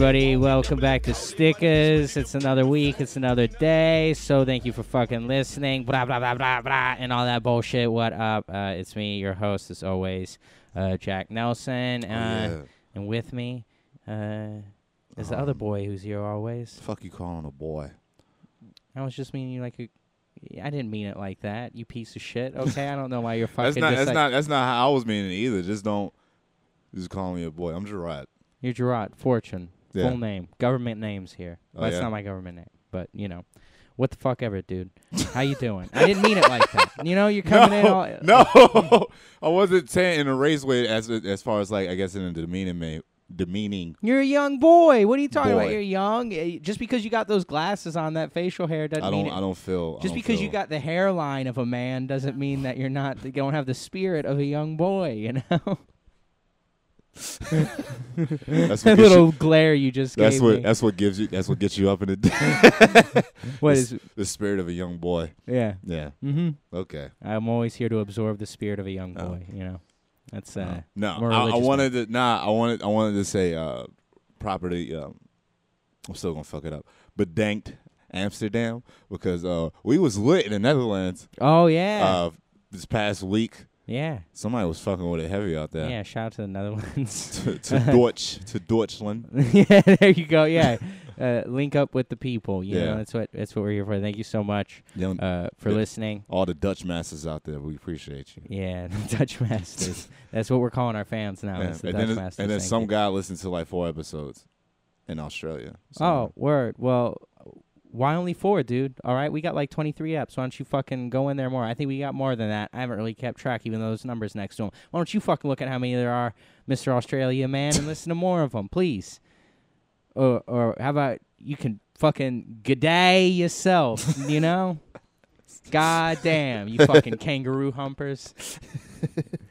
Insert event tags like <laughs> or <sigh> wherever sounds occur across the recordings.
everybody? Welcome back to Stickers. It's another week. It's another day. So thank you for fucking listening. Blah blah blah blah blah, and all that bullshit. What up? Uh, it's me, your host, as always, uh, Jack Nelson, uh, Oh, yeah. and with me uh, is the other boy who's here always. Fuck you calling a boy. I was just meaning you like a. I didn't mean it like that. You piece of shit. <laughs> Okay, I don't know why you're fucking. That's not. That's like- not. That's not how I was meaning it either. Just don't. Just call me a boy. I'm Gerard. You're Gerard Fortune. Yeah. Full name. Government names here. Oh, That's yeah? not my government name, but you know, what the fuck ever, dude. How you doing? I didn't mean it like that. You know, you're coming in <laughs> no, all. no. <laughs> I wasn't saying in a race way as as far as like I guess in a demeaning may, demeaning. You're a young boy. What are you talking about? You're young. Eh, Just because you got those glasses on, that facial hair doesn't I don't. it. I don't feel. Just don't because you got the hairline of a man doesn't mean that you're not. You don't have the spirit of a young boy. You <laughs> know. That's that little you, glare you just That's gave what. me. That's what gives you. That's what gets you up in the <laughs> day. <laughs> what the, is? the spirit of a young boy? Yeah. Yeah. Mm-hmm. Okay. I'm always here to absorb the spirit of a young Oh. boy. You know, that's uh. no, more I, I wanted to. Nah, I wanted. I wanted to say uh, property. Um, I'm still gonna fuck it up. Bedankt Amsterdam because uh, we was lit in the Netherlands Oh yeah. uh, this past week. Yeah. Somebody was fucking with it heavy out there. Yeah. Shout out to the Netherlands. <laughs> to, <laughs> to Deutsch, to Deutschland. <laughs> yeah. There you go. Yeah. Uh, link up with the people. You Yeah. know, that's what that's what we're here for. Thank you so much uh, for listening. all the Dutch masters out there, we appreciate you. Yeah, the Dutch Masters. That's what we're calling our fans now. Yeah, the and Dutch then, Masters. and then some you. guy listened to like four episodes in Australia. So, Oh, word. Well, why only four, dude? All right, we got like 23 apps. Why don't you fucking go in there more? I think we got more than that. I haven't really kept track, even though those numbers next to them. Why don't you fucking look at how many there are, Mr. Australia man, and listen to more of them, please? Or, or how about you can fucking g'day yourself, you know? <laughs> God damn, you fucking kangaroo humpers. <laughs>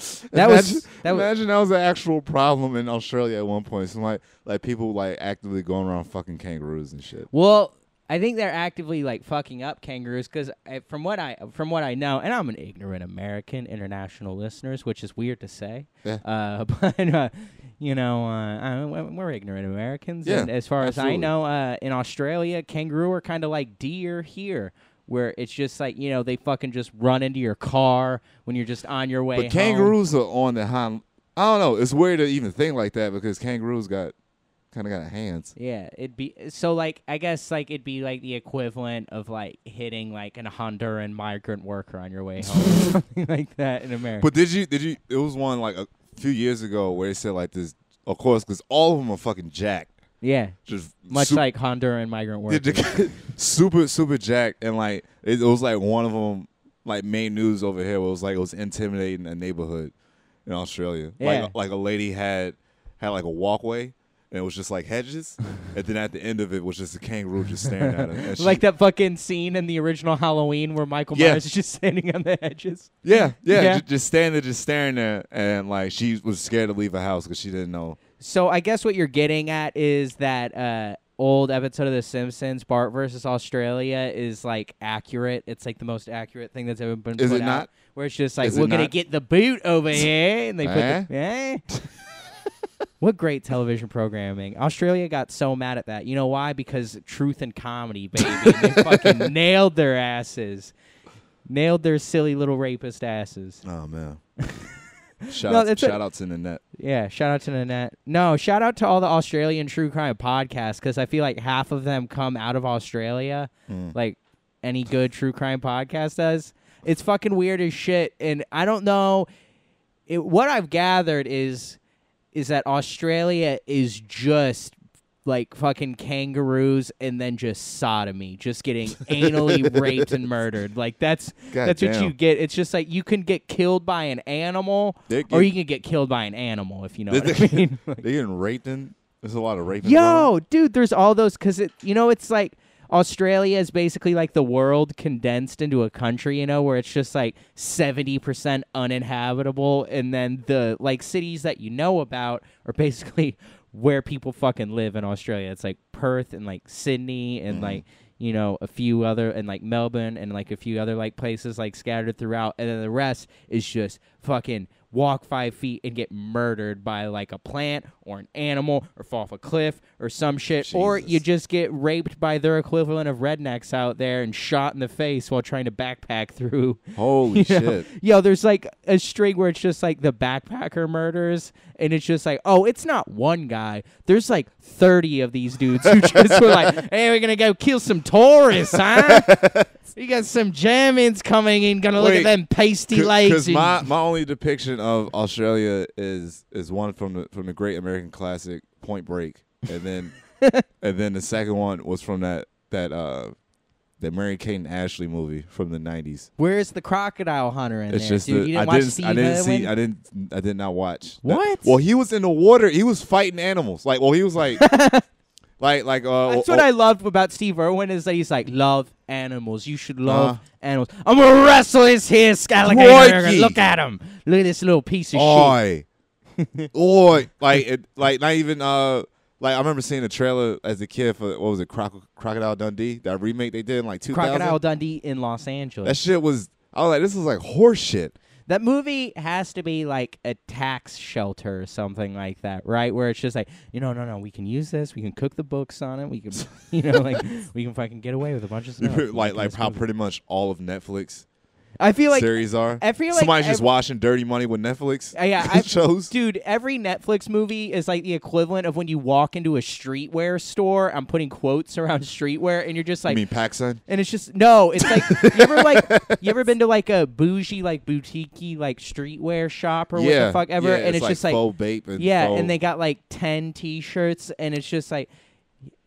<laughs> That was Imagine- that was that was an actual problem in Australia at one point. Some like like people like actively going around fucking kangaroos and shit. Well, I think they're actively like fucking up kangaroos because from what I from what I know, and I'm an ignorant American, international listeners, which is weird to say. Yeah. Uh, <laughs> but uh, you know, uh, I, we're ignorant Americans. Yeah, and as far as I know, uh, in Australia, kangaroo are kind of like deer here. Where it's just like you know they fucking just run into your car when you're just on your way. But home. kangaroos are on the hind. I don't know. It's weird to even think like that because kangaroos got kind of got hands. Yeah, it'd be so like I guess like it'd be like the equivalent of like hitting like an Honduran migrant worker on your way <laughs> home, something like that in America. But did you did you? It was one like a few years ago where they said like this. Of course, because all of them are fucking jacked. Yeah, Just much sup- like Honduran migrant workers. <laughs> super super jacked and like it, it was like one of them like main news over here. Where it was like it was intimidating a neighborhood in Australia. Yeah. Like like a lady had had like a walkway and it was just like hedges, <laughs> and then at the end of it was just a kangaroo just staring at her. She- like that fucking scene in the original Halloween where Michael Yeah. Myers is just standing on the hedges. Yeah, yeah, Yeah. ju- just standing there, just staring there, and like she was scared to leave her house because she didn't know. So I guess what you're getting at is that uh, old episode of The Simpsons, Bart versus Australia, is like accurate. It's like the most accurate thing that's ever been Is put it out. not? Where it's just like Is we're gonna not? get the boot over <laughs> here, and they put Eh? the eh. <laughs> <laughs> What great television programming! Australia got so mad at that. You know why? Because truth and comedy, baby. they fucking nailed their asses, nailed their silly little rapist asses. Oh man. Shout, No, out, that's a- shout out to Nanette. Yeah, shout out to Nanette. No, shout out to all the Australian true crime podcasts because I feel like half of them come out of Australia, Mm. like any good true crime podcast does. It's fucking weird as shit, and I don't know. It, what I've gathered is is that Australia is just like fucking kangaroos and then just sodomy, just getting anally <laughs> raped and murdered. Like that's God that's what you get. It's just like you can get killed by an animal, or you can get killed by an animal if you know They- what I <laughs> mean. They getting raped in. There's a lot of raping. going. Yo, dude, there's all those because it, you know, it's like Australia is basically like the world condensed into a country, you know, where it's just like 70% uninhabitable. And then the like cities that you know about are basically where people fucking live in Australia. It's like Perth and like Sydney and Mhm. like, you know, a few other and like Melbourne and like a few other like places like scattered throughout, and then the rest is just fucking walk five feet and get murdered by like a plant or an animal or fall off a cliff or some shit, or you just get raped by their equivalent of rednecks out there and shot in the face while trying to backpack through. <laughs> Holy you know? shit! Yo, there's like a string where it's just like the backpacker murders, and it's just like, oh, it's not one guy. There's like 30 of these dudes who <laughs> just were like, hey, we're gonna go kill some tourists, huh? <laughs> we got some Germans coming in, gonna look Wait, at them pasty legs. Because and- my, my only depiction of Australia is is one from the from the great American classic Point Break, and then <laughs> and then the second one was from that that uh that Mary Kate and Ashley movie from the nineties. Where's the crocodile hunter in It's there, just dude? the- you didn't I watch didn't Steve I didn't see I didn't I did not watch. that- What? well, he was in the water. He was fighting animals. Like well, he was like <laughs> like like uh. That's oh, what I loved about Steve Irwin is that he's like, love animals. You should love Uh. animals. I'm gonna wrestle his here alligator. Crikey. Look at him. Look at this little piece of shit. Oi, <laughs> oi! Like, it, like not even uh, like I remember seeing the trailer as a kid for what was it, Croc- Crocodile Dundee, that remake they did in like 2000. Crocodile Dundee in Los Angeles. That shit was. I was like, this is like horse shit. That movie has to be like a tax shelter or something like that, right? Where it's just like, you know, no, no, we can use this. We can cook the books on it. We can, you know, like <laughs> we can fucking get away with a bunch of stuff. <laughs> like, like how movie. pretty much all of Netflix I feel like, series are. I feel like somebody's just ev- watching Dirty Money with Netflix. Uh, yeah, <laughs> I- shows. dude, every Netflix movie is like the equivalent of when you walk into a streetwear store. I'm putting quotes around streetwear, and you're just like, mean, PacSun. And it's just no. It's like you ever like you ever been to like a bougie like boutiquey like streetwear shop or what yeah, the fuck ever, yeah, and it's, like just like faux bape and yeah, and they got like ten T-shirts, and it's just like,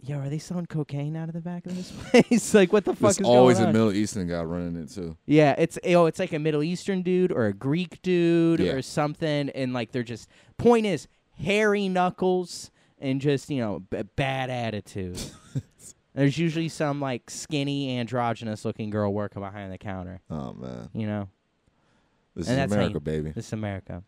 yo, are they selling cocaine out of the back of this <laughs> place? like, what the fuck There's is always going a? Middle Eastern guy running it too. yeah, it's oh, it's like a Middle Eastern dude or a Greek dude Yeah. or something, and like they're just point is hairy knuckles and just you know b- bad attitude. <laughs> There's usually some like skinny androgynous looking girl working behind the counter. Oh man, You know, this And is America, you- baby. this is America.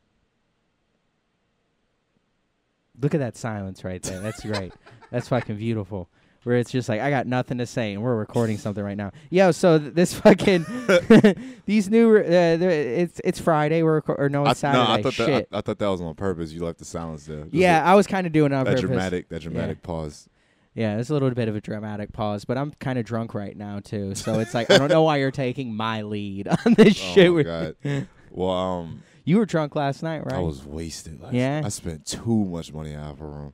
Look at that silence right there. That's great. <laughs> That's fucking beautiful. Where it's just like I got nothing to say, and we're recording something right now. Yo, so th- this fucking <laughs> these new uh, it's it's Friday. We're reco- or no, I, it's no, Saturday. I thought Shit. that I, I thought that was on purpose. You left the silence there. Just yeah, like I was kind of doing it on that purpose. dramatic, that dramatic pause. Yeah, it's a little bit of a dramatic pause, but I'm kind of drunk right now too. So it's like I don't know why you're <laughs> taking my lead on this Oh shit. my god. <laughs> Well, um, You were drunk last night, right? I was wasted. Like, Yeah? I spent too much money out of a room.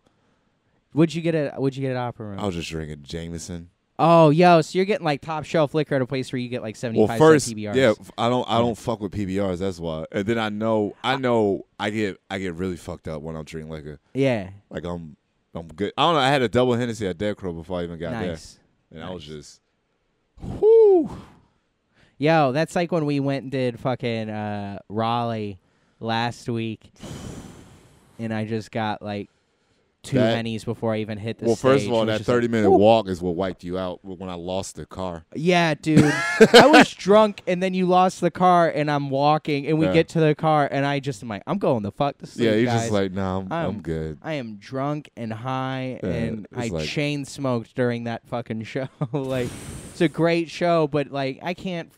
Would you get at Would you get at Opera Room? I was just drinking Jameson. Oh, yo, so you're getting like top shelf liquor at a place where you get like 75 Well, five first, cent PBRs. yeah, I don't, I don't fuck with PBRs. That's why. And then I know, I know, I get, I get really fucked up when I'm drinking liquor. yeah, Like I'm, I'm good. I don't know. I had a double Hennessy at Dead Crow before I even got nice. there, and I was just, whoo. Yo, that's like when we went and did fucking uh, Raleigh last week, and I just got like two That- minis before I even hit the Well, first of all, that just like, 30 minute walk is what wiped you out when I lost the car. Yeah, dude. I was <laughs> drunk, and then you lost the car, and I'm walking, and we Yeah. get to the car, and I just am like, I'm going the fuck to sleep, yeah, you're guys. just like, nah, I'm, I'm, I'm- good. I am drunk and high, Yeah, and I like- chain smoked during that fucking <laughs> show. like, it's a great show, but like, I can't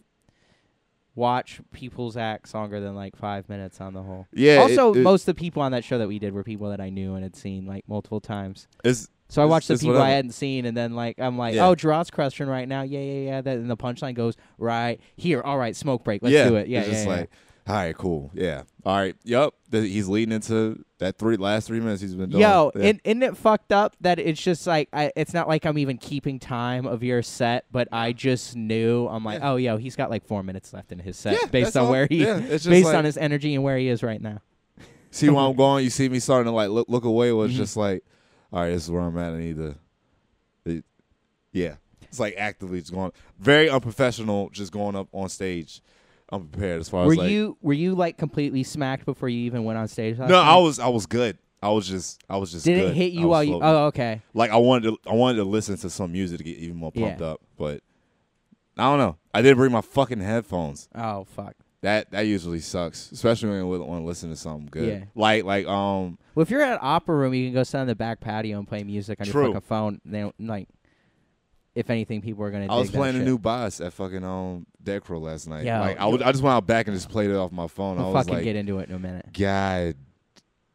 watch people's acts longer than like five minutes on the whole. Yeah. also, it, it- most of the people on that show that we did were people that I knew and had seen like multiple times. it's So I watched the people I hadn't seen, and then like I'm like, Yeah. oh, Gerard's question right now, yeah, yeah, yeah. That and the punchline goes right here. All right, smoke break. Let's yeah, do it. Yeah, it's yeah, just yeah. All right, cool, yeah, all right, yep. He's leading into that three last three minutes he's been doing. Yo, yeah. and isn't it fucked up that it's just like I, it's not like I'm even keeping time of your set, but I just knew I'm like, Yeah. oh, yo, he's got like four minutes left in his set Yeah, based on all- where he, yeah, it's just based like- on his energy and where he is right now. see where I'm going. You see me starting to like look, look away. Was Mhm. just like, all right, this is where I'm at. I need to, it- yeah. It's like actively just going, very unprofessional. Just going up on stage, unprepared as far Were as like. you were you like completely smacked before you even went on stage? no? I was I was good. I was just I was just. Did good. it hit you while you? Oh, okay. like I wanted to I wanted to listen to some music to get even more pumped Yeah. up, but I don't know. I didn't bring my fucking headphones. Oh fuck. That that usually sucks, especially when you want to listen to something good. Yeah. Like like um Well, if you're at an opera room, you can go sit on the back patio and play music on your fucking phone. They don't like. If anything, people are gonna. I was playing a shit. new Bas at fucking um Dead Crow last night. Yo, like I, would, I just went out back and just played it off my phone. We'll I was fucking like, get into it in a minute. God,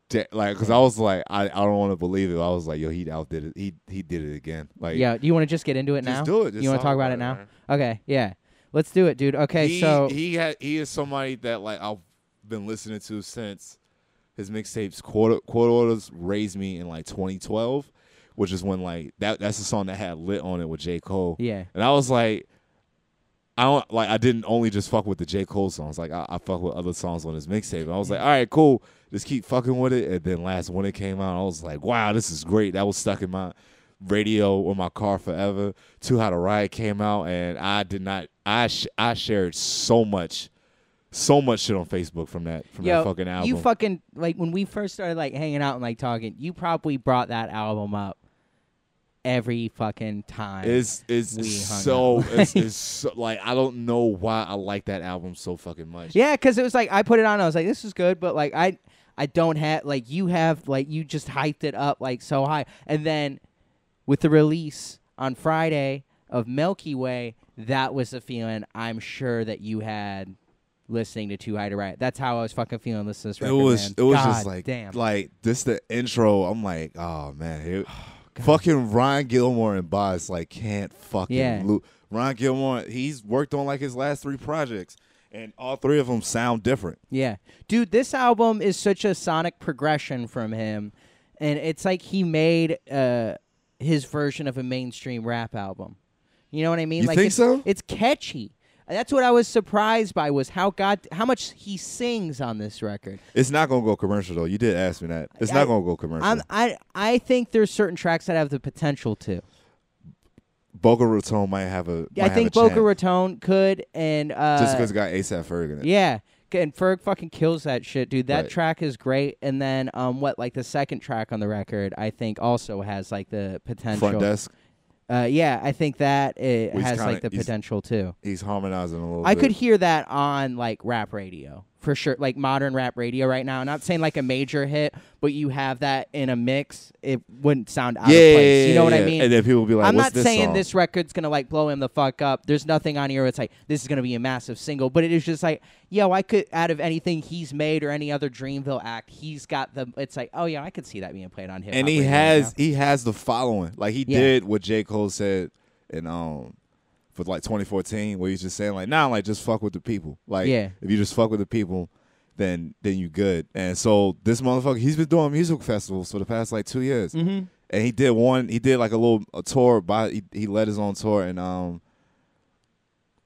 da- like, because I was like, I, I don't want to believe it. I was like, yo, he outdid it. He he did it again. Like, yeah, do you want to just get into it now? just do it. Just you want to talk about it now? Okay, yeah, let's do it, dude. Okay, he, so he had he is somebody that like I've been listening to since his mixtapes quarter quarter water raised me in like 2012, which is when like that that's the song that had lit on it with J Cole. yeah, And I was like, I don't like. I didn't only just fuck with the J Cole songs. Like I, I fuck with other songs on his mixtape. And I was like, all right, cool. Just keep fucking with it. And then last when it came out, I was like, wow, this is great. That was stuck in my radio or my car forever. Too High to Riot came out, and I did not. I sh- I shared so much, so much shit on Facebook from that from yo, that fucking album. you fucking like when we first started like hanging out and like talking. You probably brought that album up every fucking time. It's it's so it's, it's <laughs> so, like I don't know why I like that album so fucking much. Yeah, because it was like I put it on. I was like, this is good, but like I, I don't have like you have like you just hyped it up like so high, and then with the release on Friday of Milky Way, that was the feeling I'm sure that you had listening to Too High to Riot. That's how I was fucking feeling listening to this it was man. it was God just like damn. like this the intro. I'm like, oh man, it, fucking Ron Gilmore and Bas like can't fucking Yeah. lo- Ron Gilmore, he's worked on like his last three projects, and all three of them sound different. Yeah. Dude, this album is such a sonic progression from him. And it's like he made uh his version of a mainstream rap album. You know what I mean? You like think it's, so? It's catchy. That's what I was surprised by was how God how much he sings on this record. It's not gonna go commercial though. You did ask me that. It's I- not gonna go commercial. I'm, I I think there's certain tracks that have the potential to. Boca Raton might have a. I might think Boca Raton could and uh just because it got ASAP Ferg in it. Yeah. And Ferg fucking kills that shit, dude. That Right. track is great. And then um what like the second track on the record I think also has like the potential. Front desk, Uh yeah, I think that it Well, he's has kinda- like the he's- potential too. he's harmonizing a little. I bit. could hear that on like rap radio. For sure, like modern rap radio right now. Not saying like a major hit, but you have that in a mix, it wouldn't sound out yeah, of place. You know what I mean? And then people be like, I'm not this saying song? this record's gonna like blow him the fuck up. There's nothing on here. It's like this is gonna be a massive single, but it is just like, yo, I could out of anything he's made or any other Dreamville act, he's got the. It's like, oh yeah, I could see that being played on hip. and he has he has the following. Like he Yeah. did what J Cole said and um for like 2014, where he's just saying like, nah, like just fuck with the people. Like, Yeah. if you just fuck with the people, then then you good. And so this motherfucker, he's been doing music festivals for the past like two years, Mm-hmm. and he did one. He did like a little a tour by he, he led his own tour in um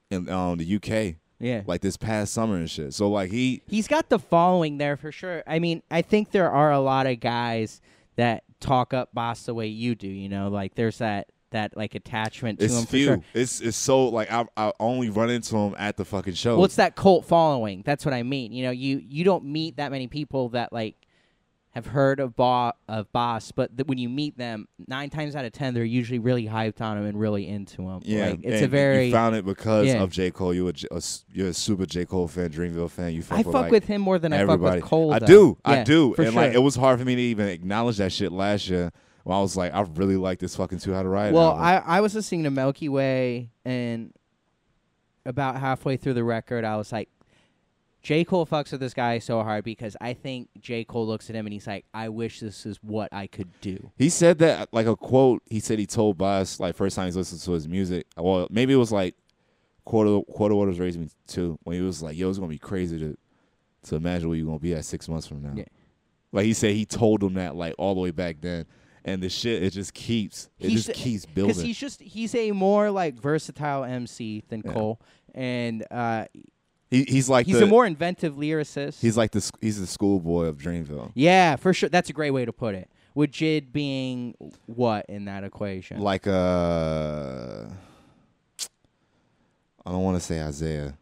in um the UK Yeah. like this past summer and shit. So like he He's got the following there for sure. I mean, I think there are a lot of guys that talk up Bas the way you do. You know, like there's that that like attachment to it's him for few. sure. It's it's so like I I only run into him at the fucking show. Well, it's that cult following. That's what I mean. You know, you you don't meet that many people that like have heard of Bo- of Bas, but th- when you meet them, nine times out of ten, they're usually really hyped on him and really into him. Yeah, like, it's a very. you found it because Yeah. of J Cole. You a s- you're a super J Cole fan, Dreamville fan. You fuck I with, fuck like, with him more than I fuck everybody. with Cole. I though. do, I do, and sure. like it was hard for me to even acknowledge that shit last year. When I was like, I really like this fucking Too High to Riot. Well, album. I, I was listening to Milky Way, and about halfway through the record, I was like, J. Cole fucks with this guy so hard because I think J. Cole looks at him and he's like, I wish this is what I could do. he said that like a quote. He said he told Bas like first time he's listened to his music. Well, maybe it was like quarter quarter water raised me too. When he was like, "Yo, it's gonna be crazy to to imagine where you're gonna be at six months from now." Yeah. Like he said, he told him that like all the way back then, and the shit it just keeps it He's- just keeps building. Because he's just, he's a more like versatile MC than Yeah. Cole. And uh, He, he's like he's the, a more inventive lyricist. he's like the he's the schoolboy of Dreamville. yeah, for sure. That's a great way to put it. With Jid being what in that equation? Like uh, I don't want to say Isaiah.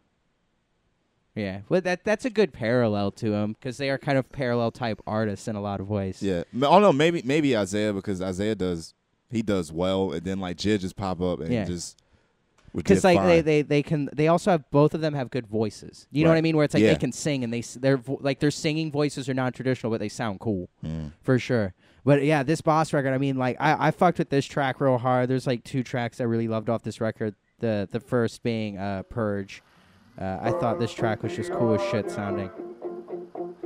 Yeah, well, that that's a good parallel to him because they are kind of parallel type artists in a lot of ways. Yeah, oh no, maybe maybe Isaiah because Isaiah does he does well, and then like Jid just pop up and Yeah. just because like they, fine. they they can they also have both of them have good voices. You know what I mean? Where it's like Yeah. they can sing and they they're vo- like their singing voices are non traditional, but they sound cool Mm. for sure. But yeah, this Bas record, I mean, like I, I fucked with this track real hard. There's like two tracks I really loved off this record. The the first being uh, Purge. Uh, I thought this track was just cool as shit sounding.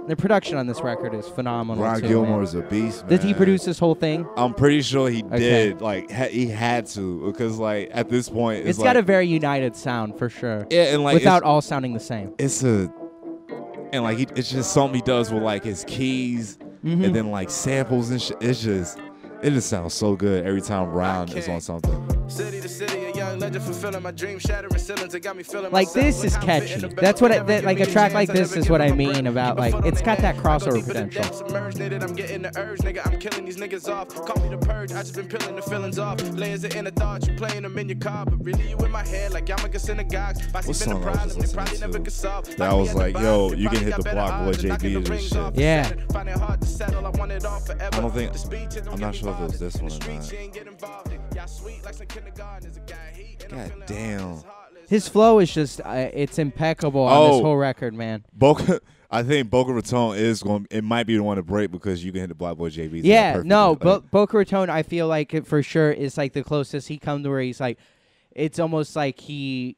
The production on this record is phenomenal. Ron too, Gilmore man. is a beast. Did he produce this whole thing? I'm pretty sure he Okay. did. Like ha- he had to because like at this point it's, it's like, got a very united sound for sure, yeah, and like without all sounding the same. it's a and like he, it's just something he does with like his keys Mhm. and then like samples and shit. It's just it just sounds so good every time Ron is on something. City to city, a young legend fulfilling my dream, shattering ceilings. It got me feeling Like this is Look how I'm catchy. That's what I, that, like a track like this is what I mean about like it's got that gas. I go crossover deep in the potential. depths, submerged in it, I'm getting the urge, nigga. I'm killing these niggas off. Call me the purge. I just been peeling the feelings off. Layers of inner thoughts, you playing them in your car, but really you in my head like I'm a synagogue. What been a song I was problem, they probably listening never to could solve. that was like, yo, you can hit the block boy odds JB the and shit. Yeah. Find hard to settle, I want it all forever. I don't think- The speeches don't I'm not sure if it was this one or not. You ain't get involved in. Y'all sweet like some kindergarten is a guy heat, and I'm God damn. heartless, heartless. His flow is just uh, it's impeccable on this Oh. whole record, man. Boca, <laughs> I think Boca Raton is going. It might be the one to break because you can hit the Black Boy JB. to that Yeah, no, Like, Bo- Boca Raton, I feel like it for sure is like the closest he come to where he's like, it's almost like he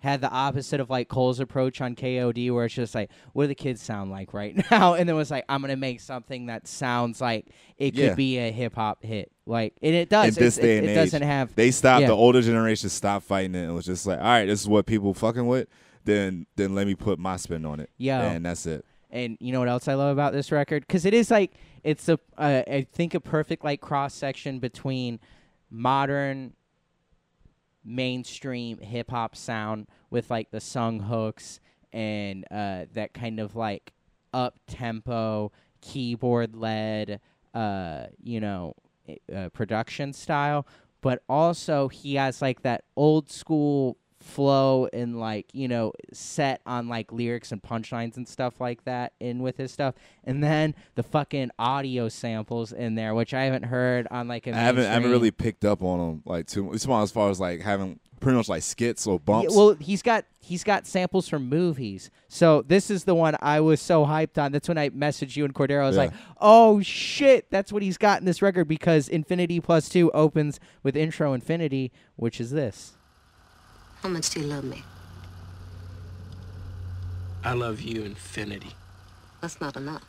had the opposite of like Cole's approach on KOD, where it's just like, what do the kids sound like right <laughs> now? And then was like, I'm gonna make something that sounds like it Yeah. could be a hip hop hit, like, and it does. in this day it, and it age, doesn't have. They stopped. yeah. The older generation stopped fighting it. and was just like, all right, this is what people fucking with. Then, then let me put my spin on it. Yeah, and that's it. And you know what else I love about this record? Because it is like it's a uh, I think a perfect like cross section between modern mainstream hip hop sound with like the sung hooks and uh, that kind of like up tempo keyboard led uh, you know uh, production style, but also he has like that old school flow and like you know set on like lyrics and punchlines and stuff like that in with his stuff and then the fucking audio samples in there which i haven't heard on like a I haven't, I haven't really picked up on them like too much. As far as like having pretty much like skits or Yeah, bumps. well, he's got he's got samples from movies. So this is the one I was so hyped on. That's when I messaged you and Cordero. I was Yeah. like, "Oh shit, that's what he's got in this record because Infinity Plus Two opens with Intro Infinity, which is this." How much do you love me? I love you, infinity. That's not enough.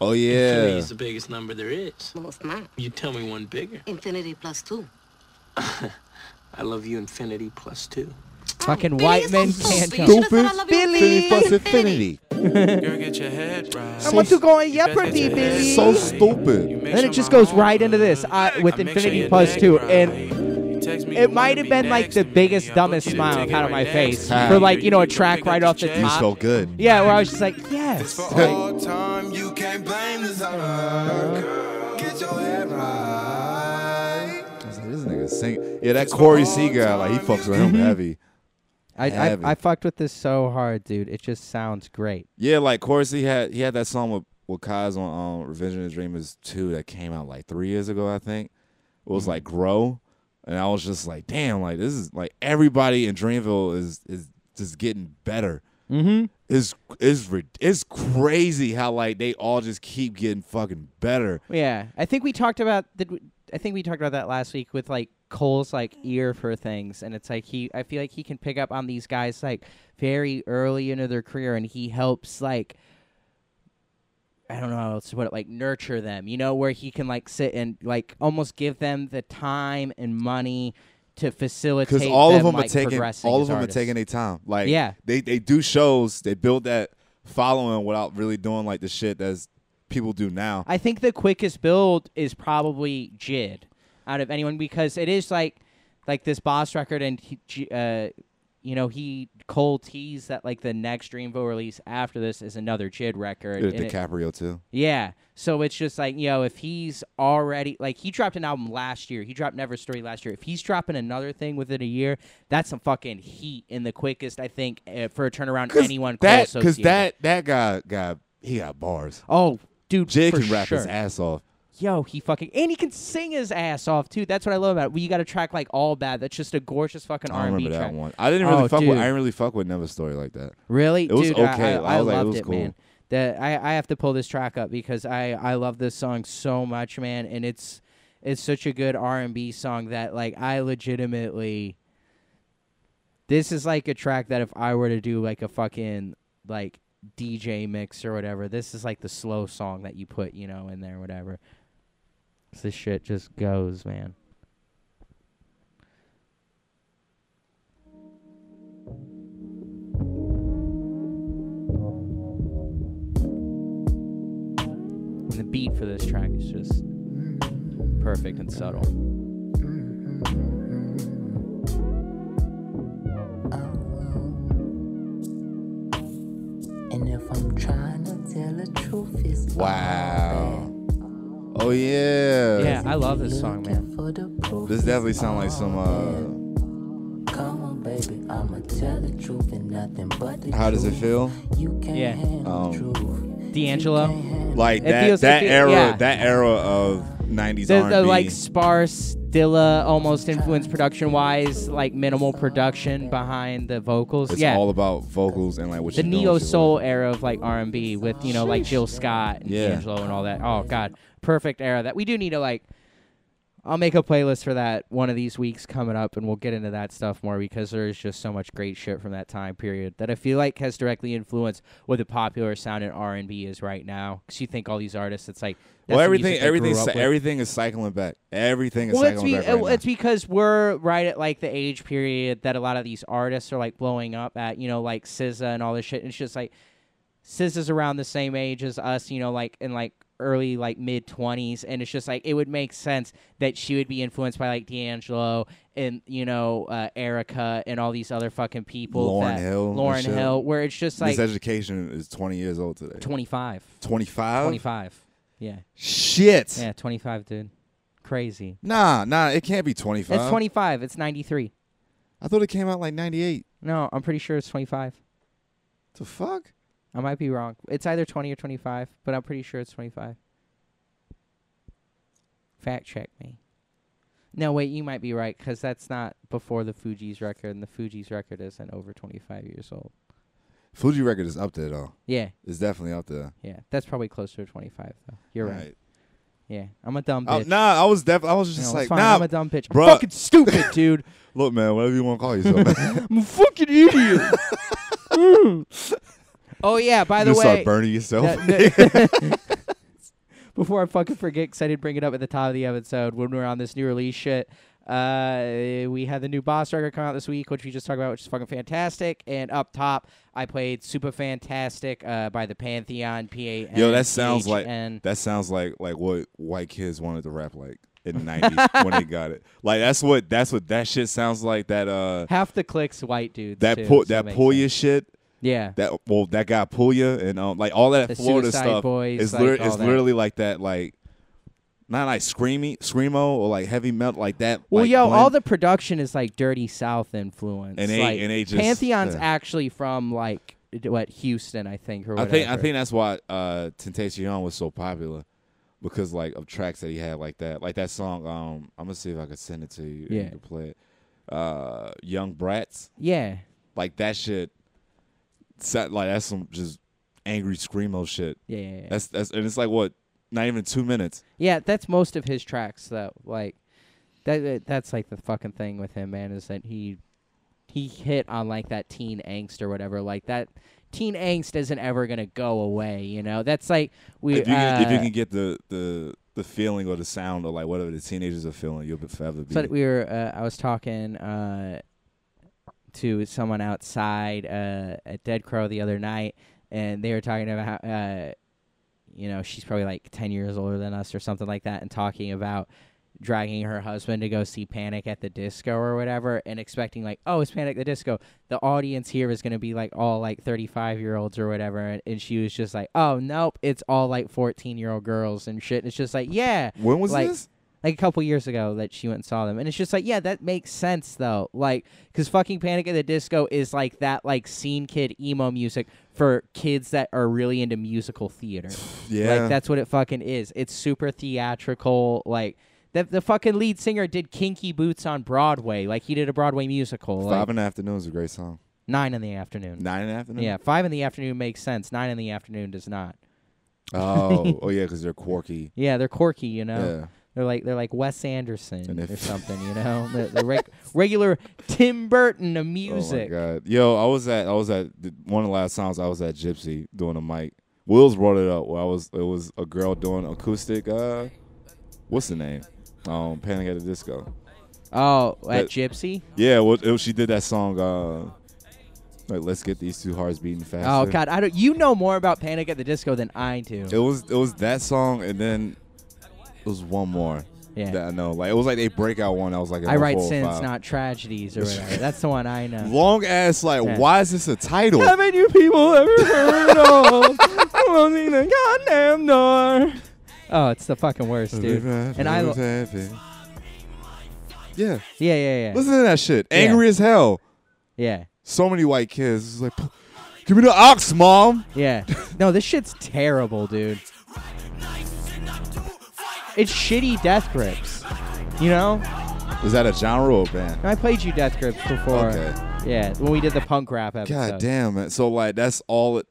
oh Infinity yeah, is the biggest number there is. Well, it's not. You tell me one bigger. Infinity plus two. <laughs> I love you, infinity plus two. Fucking Billy, white you're men so can't stupid. You jump. should've I Billy. Infinity plus infinity. Girl, get your head right. I want to go on You Jeopardy, get your head Billy. So stupid. You make Then it just goes right into this good. uh, with I Infinity your Plus neck Two, right. and You text me, it might have be been like the biggest, dumbest smile take it out of my right face next for like you know a track right off the check. He's top. so good. Yeah, where I was just like, yes. For time, you can't blame the sun. Get your head right. I was like, this nigga sing. Yeah, that Correy C guy, like he fucks with him heavy. I, I I fucked with this so hard, dude. It just sounds great. Yeah, like Correy C had he had that song with with Kaz on um, Revenge of the Dreamers two that came out like three years ago, I think. It was like Grow, and I was just like, damn, like this is like everybody in Dreamville is is just getting better. Mm-hmm. It's it's it's crazy how like they all just keep getting fucking better. Yeah, I think we talked about did I think we talked about that last week with like Cole's like ear for things, and it's like he I feel like he can pick up on these guys like very early into their career, and he helps like I don't know how else to put it, like nurture them, you know, where he can like sit and like almost give them the time and money to facilitate Because all of them are taking all of them are taking their time. Like Yeah. they they do shows, they build that following without really doing like the shit that's people do now. I think the quickest build is probably Jid out of anyone because it is like like this Bas record and he, uh, you know he Cole teased that like the next Dreamville release after this is another Jid record. It- DiCaprio too. yeah, so it's just like you know if he's already like he dropped an album last year, he dropped Never Story last year. If he's dropping another thing within a year, that's some fucking heat in the quickest I think uh, for a turnaround anyone that because that that guy got he got bars. oh dude for can rap sure. his ass off. Yo, he fucking and he can sing his ass off too. That's what I love about it. You got a track like All Bad. That's just a gorgeous fucking I R and B remember track. that one. I didn't really Oh, fuck with. dude. I didn't really fuck with Never Story like that. Really, It was dude, I- okay. I, I I was like, it loved was it, cool. man. That I I have to pull this track up because I I love this song so much, man, and it's it's such a good R and B song that like I legitimately. This is like a track that if I were to do like a fucking like DJ mix or whatever, this is like the slow song that you put you know in there, or whatever. 'Cause This shit just goes, man. And the beat for this track is just perfect and subtle. And if I'm trying to tell the truth, it's Wow. Oh yeah. Yeah, I love this song, man. For the proof, This definitely sound like some. uh Come on, baby, I'ma tell the truth and nothing but the How does it feel? You can't Yeah. Um, the truth. D'Angelo, Like It that feels- that feel- era yeah. that era of '90s the, R&B. the like sparse Dilla almost influenced production wise, like minimal production behind the vocals. it's yeah, all about vocals and like what the neo soul era of like R and B with you know like Jill Scott and Yeah. D'Angelo and all that. Oh God, perfect era that we do need to like. I'll make a playlist for that one of these weeks coming up, and we'll get into that stuff more because there is just so much great shit from that time period that I feel like has directly influenced what the popular sound in R and B is right now. Because you think all these artists, it's like. Well, everything everything everything is cycling back. Everything is Well, cycling be, back right uh, it's because we're right at like the age period that a lot of these artists are like blowing up at, you know, like SZA and all this shit. And it's just like SZA's around the same age as us, you know, like and like early like mid twenties, and it's just like it would make sense that she would be influenced by like D'Angelo and you know uh, Erykah and all these other fucking people. Lauryn that- Hill Lauryn. Hill, where it's just like this education is 20 years old today. 25, 25. 25. Yeah, Shit. yeah, twenty five, dude. Crazy. Nah, nah, it can't be 25. It's twenty five. It's ninety three. I thought it came out like 98. No, I'm pretty sure it's 25. The fuck? I might be wrong. It's either 20 or 25, but I'm pretty sure it's 25. Fact check me. No, wait, you might be right because that's not before the Fugees record, and the Fugees record isn't over 25 years old. Fuji record is up there though. Yeah, It's definitely up there. yeah, that's probably closer to 25 though. You're right. Right. Yeah, I'm a dumb Oh, bitch. nah, I was def- I was just know, like, fine. nah, I'm a dumb bitch. I'm fucking stupid, <laughs> dude. look, man, whatever you want to call yourself. man. <laughs> I'm a fucking idiot. <laughs> Mm. Oh yeah, by the you way, start burning yourself. <laughs> Before I fucking forget, 'cause I didn't bring it up at the top of the episode when we were on this new release shit. Uh, we had the new Bas record come out this week, which we just talked about, which is fucking fantastic. And up top, I played Super Fantastic uh, by the Pantheon P A N. Yo, that sounds like that sounds like like what white kids wanted to rap like in the nineties <laughs> when they got it. Like that's what that's what that shit sounds like. That uh half the clicks white dudes. that too, pull so that pull sense. shit. Yeah, That well that guy Pouya and um like all that The Florida stuff Boys, is like, all it's literally like that like not like screamy screamo or like heavy metal like that. Well, like, yo, blend. all the production is like Dirty South influence. And they- like, and they just- Pantheon's yeah. actually from like what Houston, I think, or whatever. I think I think that's why uh Tentacion was so popular because like of tracks that he had like that. Like that song um I'm gonna see if I can send it to you and Yeah. you can play it. Uh Young Brats. Yeah, Like that shit sa- like that's some just angry screamo shit. yeah, yeah, yeah. That's that's and it's like what not even 2 minutes. Yeah, that's most of his tracks though. Like that that- that's like the fucking thing with him, man, is that he he hit on like that teen angst or whatever. Like that teen angst isn't ever going to go away, you know. That's like we if you can, if you uh, can get the the the feeling or the sound or like whatever the teenagers are feeling, you'll be forever be. So we were. Uh, I was talking uh, to someone outside uh, at Dead Crow the other night, and they were talking about how, uh, you know, she's probably like ten years older than us or something like that, and talking about dragging her husband to go see Panic at the Disco or whatever, and expecting like, oh, it's Panic at the Disco. The audience here is gonna be like all like thirty-five year olds or whatever, and, and she was just like, oh nope, it's all like fourteen year old girls and shit. And it's just like, yeah, when was like, this? Like a couple years ago that she went and saw them, and it's just like, yeah, that makes sense though, like, because fucking Panic at the Disco is like that like scene kid emo music for kids that are really into musical theater. <sighs> Yeah. like that's what it fucking is. It's super theatrical, like. The, the fucking lead singer did Kinky Boots on Broadway. Like he did a Broadway musical. like, Five in the afternoon is a great song. nine in the afternoon. Nine in the afternoon. Yeah, five in the afternoon makes sense. Nine in the afternoon does not. Oh, <laughs> oh yeah, because they're quirky. Yeah, they're quirky, you know. Yeah. They're like they're like Wes Anderson And or <laughs> something, you know. the the reg- regular Tim Burton of music. Oh my god, yo, I was at I was at one of the last times I was at Gypsy doing a mic. Wills brought it up. Where I was it was a girl doing acoustic. Uh, what's the name? Um, Panic at the Disco. oh, at That- Gypsy. Yeah, well, it, she did that song. Uh, like let's get these two hearts beating faster. Oh God, I don't. You know more about Panic at the Disco than I do. It was it was that song, and then was one more Yeah. that I know. Like it was like they breakout one. I was like, I write sins, not tragedies, or whatever. <laughs> That's the one I know. long ass. Like, Yeah. why is this a title? Haven't you people ever heard of <laughs> closing the goddamn door? Oh, it's the fucking worst, dude. And I, lo- yeah, yeah, yeah, yeah, listen to that shit. Yeah. Angry as hell. yeah, So many white kids. It's like, give me the ox, mom. yeah. No, this shit's terrible, dude. It's shitty death grips. You know? Is that a genre or a band? I played you death grips before. Okay. Yeah, when we did the punk rap episode. God damn it. So like that's all it.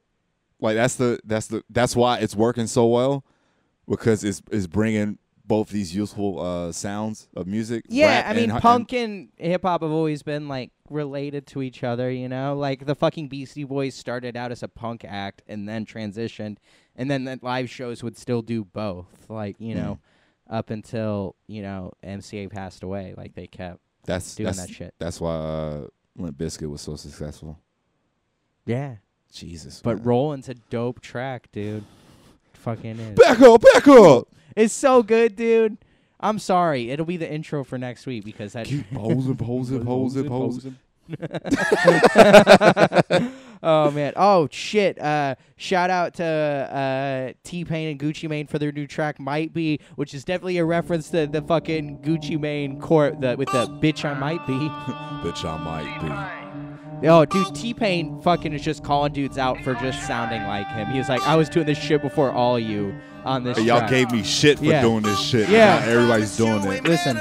Like that's the that's the that's why it's working so well because it's it's bringing both these useful uh sounds of music. Yeah, I mean, and- punk and hip hop have always been like related to each other, you know? Like the fucking Beastie Boys started out as a punk act and then transitioned, and then the live shows would still do both, like, you know, up until, you know, MCA passed away. Like they kept. that's doing that's, that shit. That's why uh, Limp Bizkit was so successful. Yeah. Jesus, But man. Rolling's a dope track, dude. Fucking is. back up, back up. It's so good, dude. I'm sorry. It'll be the intro for next week because that. Keep posing, posing, <laughs> posing, posing. <laughs> <laughs> oh man. Oh shit. Uh, shout out to uh, T Pain and Gucci Mane for their new track "Might Be," which is definitely a reference to the fucking Gucci Mane court the, with the "Bitch I Might Be." <laughs> Bitch, I might be. Oh, dude, T Pain fucking is just calling dudes out for just sounding like him. He was like, "I was doing this shit before all you on this." Y'all track." gave me shit for Yeah. doing this shit. Yeah. Now everybody's doing it. Listen.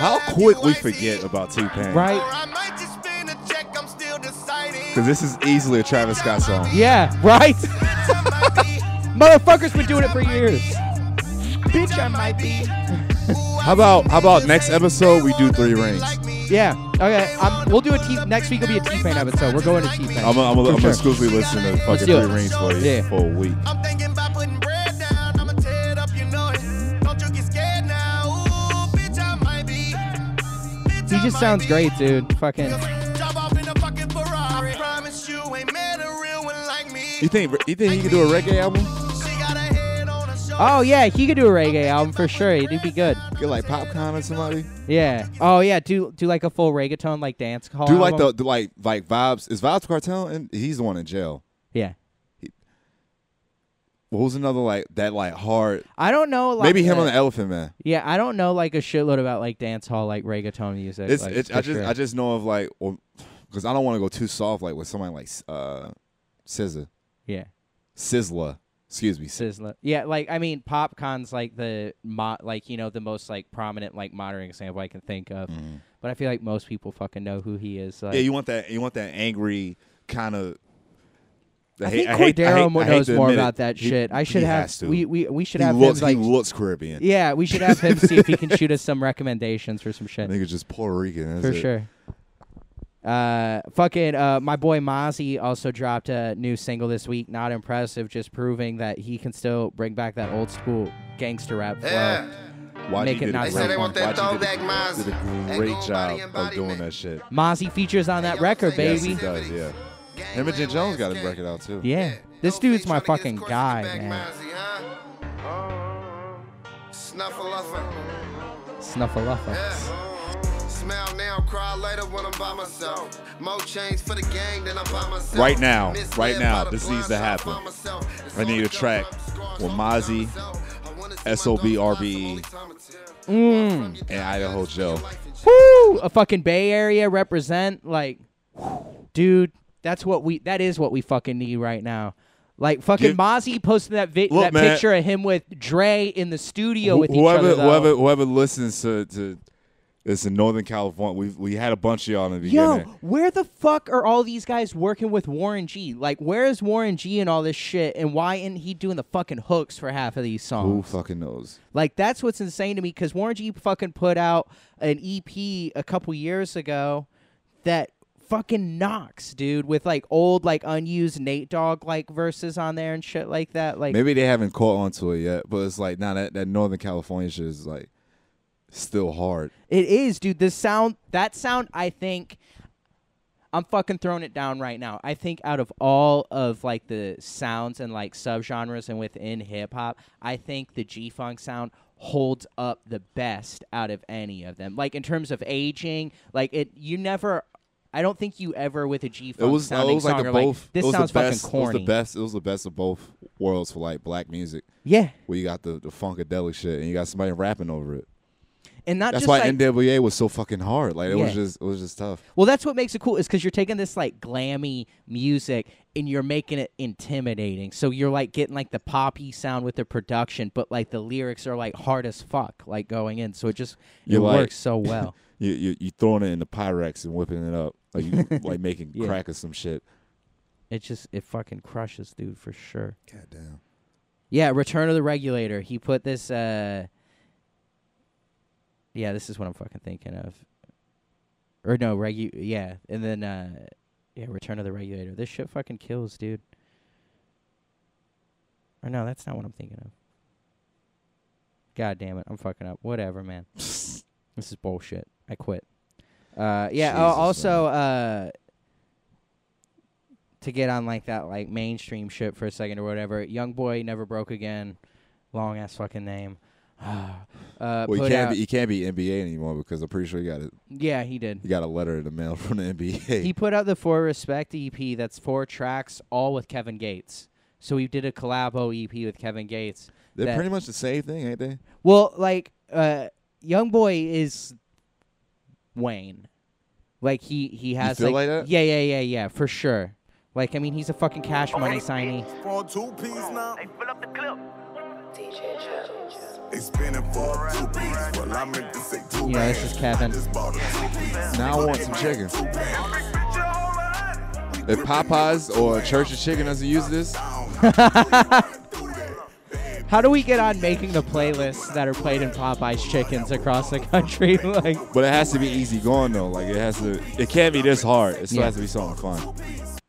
How quick we forget about T Pain, Right? Because this is easily a Travis Scott song. Yeah, right? <laughs> Motherfuckers been doing it for years. Bitch, I might be. <laughs> How about how about next episode we do three rings? Yeah. Okay. Um, we'll do a T. Next week will be a T Pain episode. We're going to T Pain. I'm gonna I'm gonna- I'm sure. exclusively listen to fucking do it. three rings for you Yeah. for a week. He just sounds great, dude. Fucking. Drop off in a fucking Ferrari. Promise you ain't met a real one like me. You think you think he can do a reggae album? She got a head on her shoulder. Oh yeah, he could do a reggae album for sure. He'd be good. Get like Popcaan or somebody. Yeah. Oh yeah. Do do like a full reggaeton like dance hall. Do like the, album. the like like vibes. Is Vybz Kartel and he's the one in jail. Yeah. What was another like that like hard? I don't know. Like, Maybe him uh, on the Elephant Man. Yeah, I don't know like a shitload about like dance hall like reggaeton music. It's, like, it's I just sure. I just know of like because I don't want to go too soft like with somebody like uh SZA yeah. Sizzler. Excuse me. Sizzler. Yeah, like I mean, Popcaan's like the mo- like you know the most like prominent like modern example I can think of. But I feel like most people fucking know who he is. Like, Mm-hmm. Yeah, you want that you want that angry kind of. I think Cordero knows more about that shit. I should have we, we we should he have looks, him like he looks Caribbean. yeah, we should have him <laughs> see if he can shoot us some recommendations for some shit. I shit think it's just Puerto Rican. That's for it. sure. Uh, fucking uh, my boy Mozzy also dropped a new single this week. Not impressive, just proving that he can still bring back that old school gangster rap flow. Yeah. YG Make it did, not a They say they want that YG did a- Mozzy. Did a great job of doing that shit. Mozzy features on that record, Yes, baby. he does. Yeah. Him and Jen Jones got a record out too. Yeah, this dude's my fucking guy, man. Snuffleupagus. Snuffleupagus. Smile now, cry later when I'm by myself. More chains for the gang than I'm by myself. Right now, right now, this needs to happen. find myself. It's I need only a track the scars with on my Mozzy, myself. I wanna see my S.O.B. daughter RBE, only time will tell. Mm. and Idaho Joe. Woo! A fucking Bay Area represent like, dude. That's what we. That is what we fucking need right now. Like fucking Mozzy posted that vi- Look, that man. picture of him with Dre in the studio Wh- with each whoever, other. though. whoever, whoever listens to to this in Northern California, we we had a bunch of y'all in the beginning. Yo, where the fuck are all these guys working with Warren G? Like, where is Warren G and all this shit? And why isn't he doing the fucking hooks for half of these songs? Who songs? fucking knows? Like, that's what's insane to me because Warren G fucking put out an EP a couple years ago that fucking knocks, dude, with like old, like unused Nate Dogg like verses on there and shit like that. Like, Maybe they haven't caught onto it yet, but it's like now that that Northern California shit is like still hard. It is, dude. This sound, that sound, I think. I'm fucking throwing it down right now. I think out of all of like the sounds and like subgenres and within hip hop, I think the G Funk sound holds up the best out of any of them. Like in terms of aging, like it you never I don't think you ever with a G It Funk was it was like song the both. like this it was sounds the best, fucking corny. It was the best. It was the best of both worlds for like black music. Yeah. Where you got the the funkadelic shit and you got somebody rapping over it. And not That's why like NWA was so fucking hard. Like it was just it was just tough. Well, that's what makes it cool is because you're taking this like glammy music and you're making it intimidating. So you're like getting like the poppy sound with the production, but like the lyrics are like hard as fuck, like going in. So it just it You're like- works so well. <laughs> You you you throwing it in the Pyrex and whipping it up like you <laughs> like making Yeah. crack or some shit. it just it fucking crushes, dude, for sure. God damn. Yeah, Return of the Regulator. He put this. uh Yeah, this is what I'm fucking thinking of. Or no, regu. Yeah, and then uh yeah, Return of the Regulator. This shit fucking kills, dude. Or no, that's not what I'm thinking of. God damn it, I'm fucking up. Whatever, man. <laughs> this is bullshit. I quit. Uh yeah. Jesus, also, uh to get on like that like mainstream shit for a second or whatever. Young boy never broke again. Long ass fucking name. <sighs> uh, Well, you can't out- be you can't be NBA anymore because I'm pretty sure he got it. yeah, he did. He got a letter in the mail <laughs> from the NBA. He put out the For Respect EP. That's four tracks, all with Kevin Gates. So he did a collabo EP with Kevin Gates. They're that- pretty much the same thing, ain't they? Well, like uh, Young Boy is Wayne. Like he he has feel like, like that? yeah yeah yeah yeah for sure. Like I mean he's a fucking Cash Money signee. For two piece now. Hey, fill up the clip. They spinning for two piece. Well, I meant to say two You know this is Kevin. Just bought a two piece. Now I want some chicken. If Popeyes or Church of Chicken doesn't use this, <laughs> How do we get on making the playlists that are played in Popeye's chickens across the country? <laughs> like but it has to be easy going though. Like it has to. It can't be this hard. It still Yeah. has to be something fun.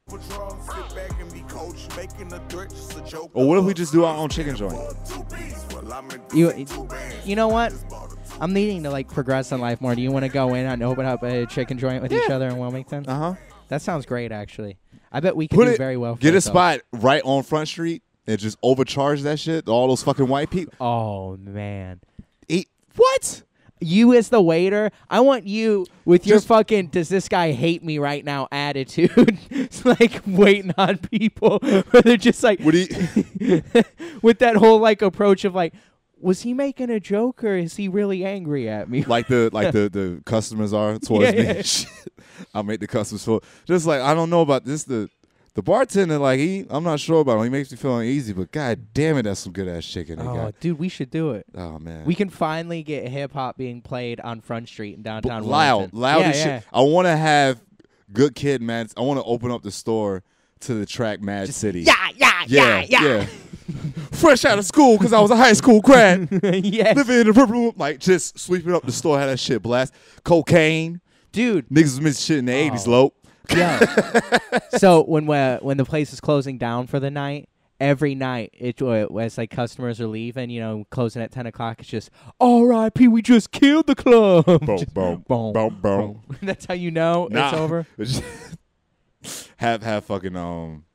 Sit back and be coach, making the threat just a joke. Or what if we just do our own chicken joint? Two piece. Well, I meant to you say two bands. you know what? I'm needing to like progress in life more. Do you want to go in and open up a chicken joint with each other in Wilmington? Uh huh. That sounds great, actually. I bet we could Put do it. very well. For Get a ourselves. spot right on Front Street and just overcharge that shit. All those fucking white people. Oh man, Eat what? you as the waiter, I want you with your Just- fucking "Does this guy hate me right now?" attitude. <laughs> it's like waiting on people, <laughs> where they're just like, What do you? <laughs> with that whole like approach of like, was he making a joke or is he really angry at me? like the like the the customers are towards Yeah, me. yeah. Shit. I make the customers feel just like I don't know about this. The the bartender like he I'm not sure about him. He makes me feel uneasy, but god damn it, that's some good ass chicken they oh, got. dude, we should do it. Oh man, We can finally get hip hop being played on Front Street in downtown. loud, Wilmington. loud yeah, as yeah. shit. I want to have good kid man. I want to open up the store to the track Mad City. Yeah, yeah, yeah, yeah, yeah. <laughs> Fresh out of school because I was a high school grad. <laughs> yes. Living in the river room, like just sweeping up the store, had that shit blast. Cocaine, dude. niggas was missing shit in the oh. eighties. Oh. Yeah. <laughs> so when we, when the place is closing down for the night, every night it uh, as like customers are leaving, you know, closing at ten o'clock, it's just R.I.P. We just killed the club. Boom, <laughs> Just boom, boom, boom, boom. <laughs> That's how you know it's over. have have fucking um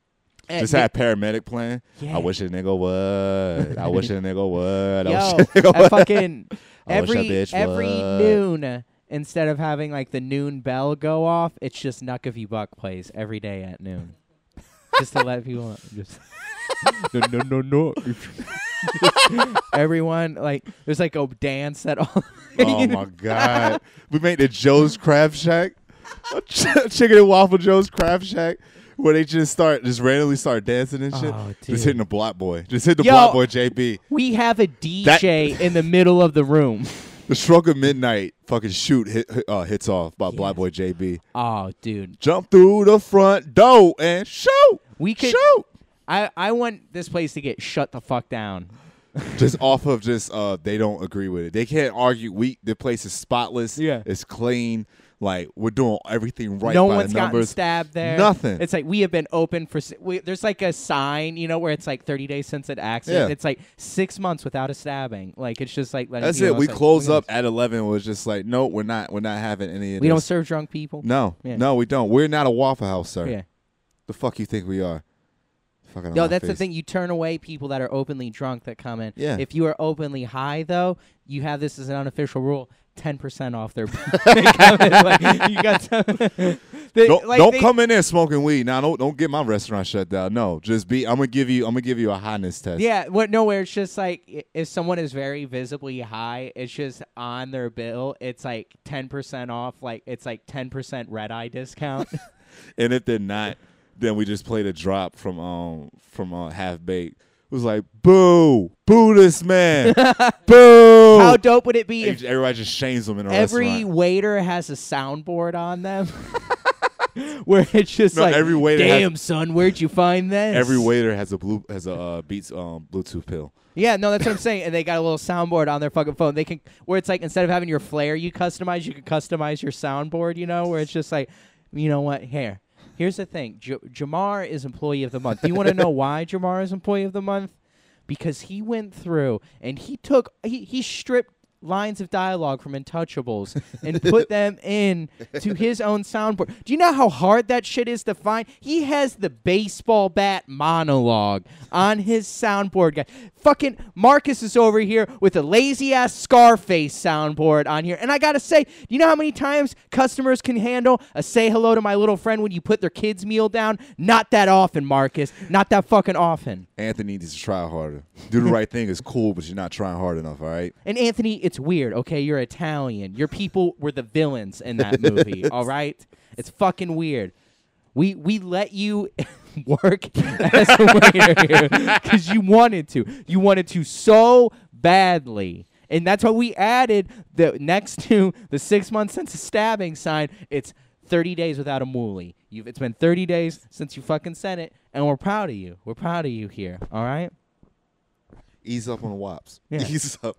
Eh, just have paramedic playing. Yeah. I wish a nigga would. I wish a nigga would. I Yo, wish a nigga would. fucking I wish a every bitch every would. noon instead of having like the noon bell go off, it's just Nuckavy Buck plays every day at noon, <laughs> just to let people know. Just <laughs> no, no, no, no. <laughs> Everyone like there's like a dance at all. Oh my god. We made the Joe's Crab Shack. Chicken and waffle Joe's Crab Shack. Where they just start just randomly start dancing and shit. Oh, just hitting the block boy. Just hit the Yo. BlocBoy JB. We have a DJ in the middle of the room. The stroke of midnight fucking shoot hit, uh, hits off by BlocBoy JB. Oh, dude. Jump through the front door and shoot. We could shoot. I I want this place to get shut the fuck down. <laughs> just off of just uh they don't agree with it. They can't argue. We the place is spotless. Yeah. it's clean. Like we're doing everything right. no one's the gotten stabbed there. Nothing. It's like we have been open for. We, there's like a sign, you know, where it's like 30 days since an accident. Yeah. It's like six months without a stabbing. Like it's just like That's it. know We like, close up at at eleven. Was just like, no, we're not. We're not having any this. We don't serve drunk people. No, Yeah. no, we don't. We're not a Waffle House, sir. Yeah. The fuck you think we are? Fucking No, that's the thing. You turn away people that are openly drunk that come in. Yeah. If you are openly high, though, you have this as an unofficial rule: ten percent off their. <laughs> <laughs> like, you got some, <laughs> they, Don't, like, don't they- come in there smoking weed. Now, don't don't get my restaurant shut down. No, just be. I'm gonna give you. I'm gonna give you a highness test. Yeah, what? No, where it's just like if someone is very visibly high, it's just on their bill. It's like ten percent off. Like it's like ten percent red eye discount. And if they're not, then we just played a drop from um from uh, Half Baked. It was like, boo, boo this man, <laughs> boo. How dope would it be if everybody just shames them in a every restaurant. waiter has a soundboard on them? <laughs> Where it's just No, like, every waiter has- damn son, where'd you find this? Every waiter has a blue has a uh, Beats um Bluetooth pill. Yeah, no, that's what I'm saying. And they got a little soundboard on their fucking phone. They can where it's like instead of having your flare you customize, you can customize your soundboard. You know, where it's just like, you know what? Here, here's the thing. J- Jamar is employee of the month. Do you want to know why Jamar is employee of the month? Because he went through and he took he he stripped lines of dialogue from Untouchables and put <laughs> them in to his own soundboard. Do you know how hard that shit is to find? He has the baseball bat monologue on his soundboard guy. Fucking Marcus is over here with a lazy ass Scarface soundboard on here. And I gotta say, do you know how many times customers can handle a say hello to my little friend when you put their kids' meal down? Not that often, Marcus. Not that fucking often. Anthony needs to try harder. Do the right thing is cool, but you're not trying hard enough. All right. And Anthony, it's weird, okay? You're Italian. Your people were the villains in that movie, <laughs> all right? It's fucking weird. We we let you <laughs> work as a waiter <laughs> here because you wanted to. You wanted to so badly. And that's why we added the next to the six months since the stabbing sign. It's 30 days without a moolie. You've, it's been 30 days since you fucking sent it, and we're proud of you. We're proud of you here, all right? Ease up on the wops. Yeah. Ease up.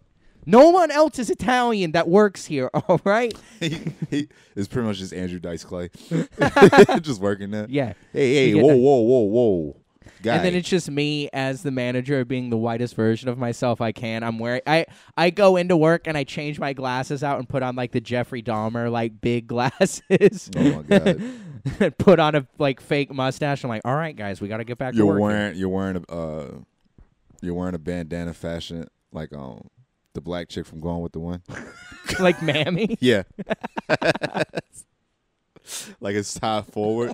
No one else is Italian that works here, <laughs> all right? <laughs> he, he it's pretty much just Andrew Dice Clay, <laughs> just working there. Yeah. Hey, hey, whoa, that. whoa, whoa, whoa, guy. And then it's just me as the manager being the whitest version of myself I can. I'm wearing I I go into work and I change my glasses out and put on like the Jeffrey Dahmer like big glasses. Oh my god. and put on a like fake mustache. I'm like, all right, guys, we got to get back to you're work. here." wearing you're wearing a uh, you're wearing a bandana fashion like um the black chick from Going with the Wind. <laughs> like mammy. <laughs> Yeah. <laughs> like it's tied forward.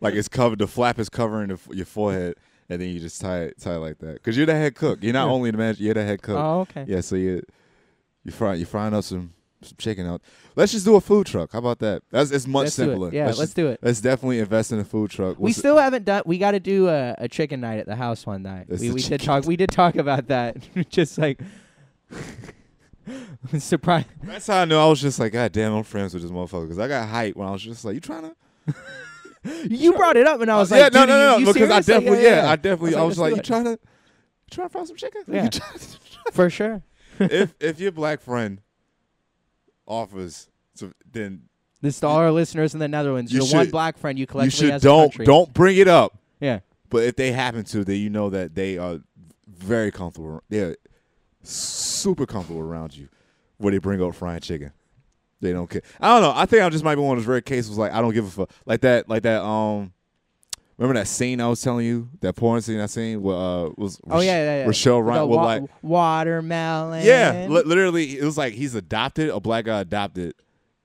like it's covered. The flap is covering the, your forehead, and then you just tie it tie it like that. Because you're the head cook. You're not Yeah. only the manager. You're the head cook. Oh, okay. Yeah. So you you fry you frying up some some chicken out. Let's just do a food truck. How about that? That's it's much Let's it. simpler. Yeah, let's just- do it. Let's definitely invest in a food truck. We What's it- still haven't done. We got to do a, a chicken night at the house one night. It's We, we did talk. We did talk about that. just like <laughs> surprise. That's how I knew I was just like, God damn, I'm friends with this motherfucker. Because I got hype when I was just like, you trying <laughs> to? You brought it up, and I was uh, yeah, like, no, dude, no, you- no, you because I serious? Like, definitely, yeah, I definitely, I was like, you let's do trying to, you trying to fry some chicken? <laughs> Yeah. For sure. if if your black friend offers, to, then This to all our listeners in the Netherlands. You Your one black friend you you collectively should as don't don't bring it up. Yeah. But if they happen to, then you know that they are very comfortable. They're super comfortable around you, where they bring up frying chicken. They don't care. I don't know. I think I just might be one of those rare cases. Like I don't give a fuck. Like that. Like that. Um. Remember that scene I was telling you? That porn scene I seen? Where uh was Oh yeah, yeah, yeah. Rochelle Ryan? wa- like watermelon. yeah, li- literally, it was like he's adopted. A black guy adopted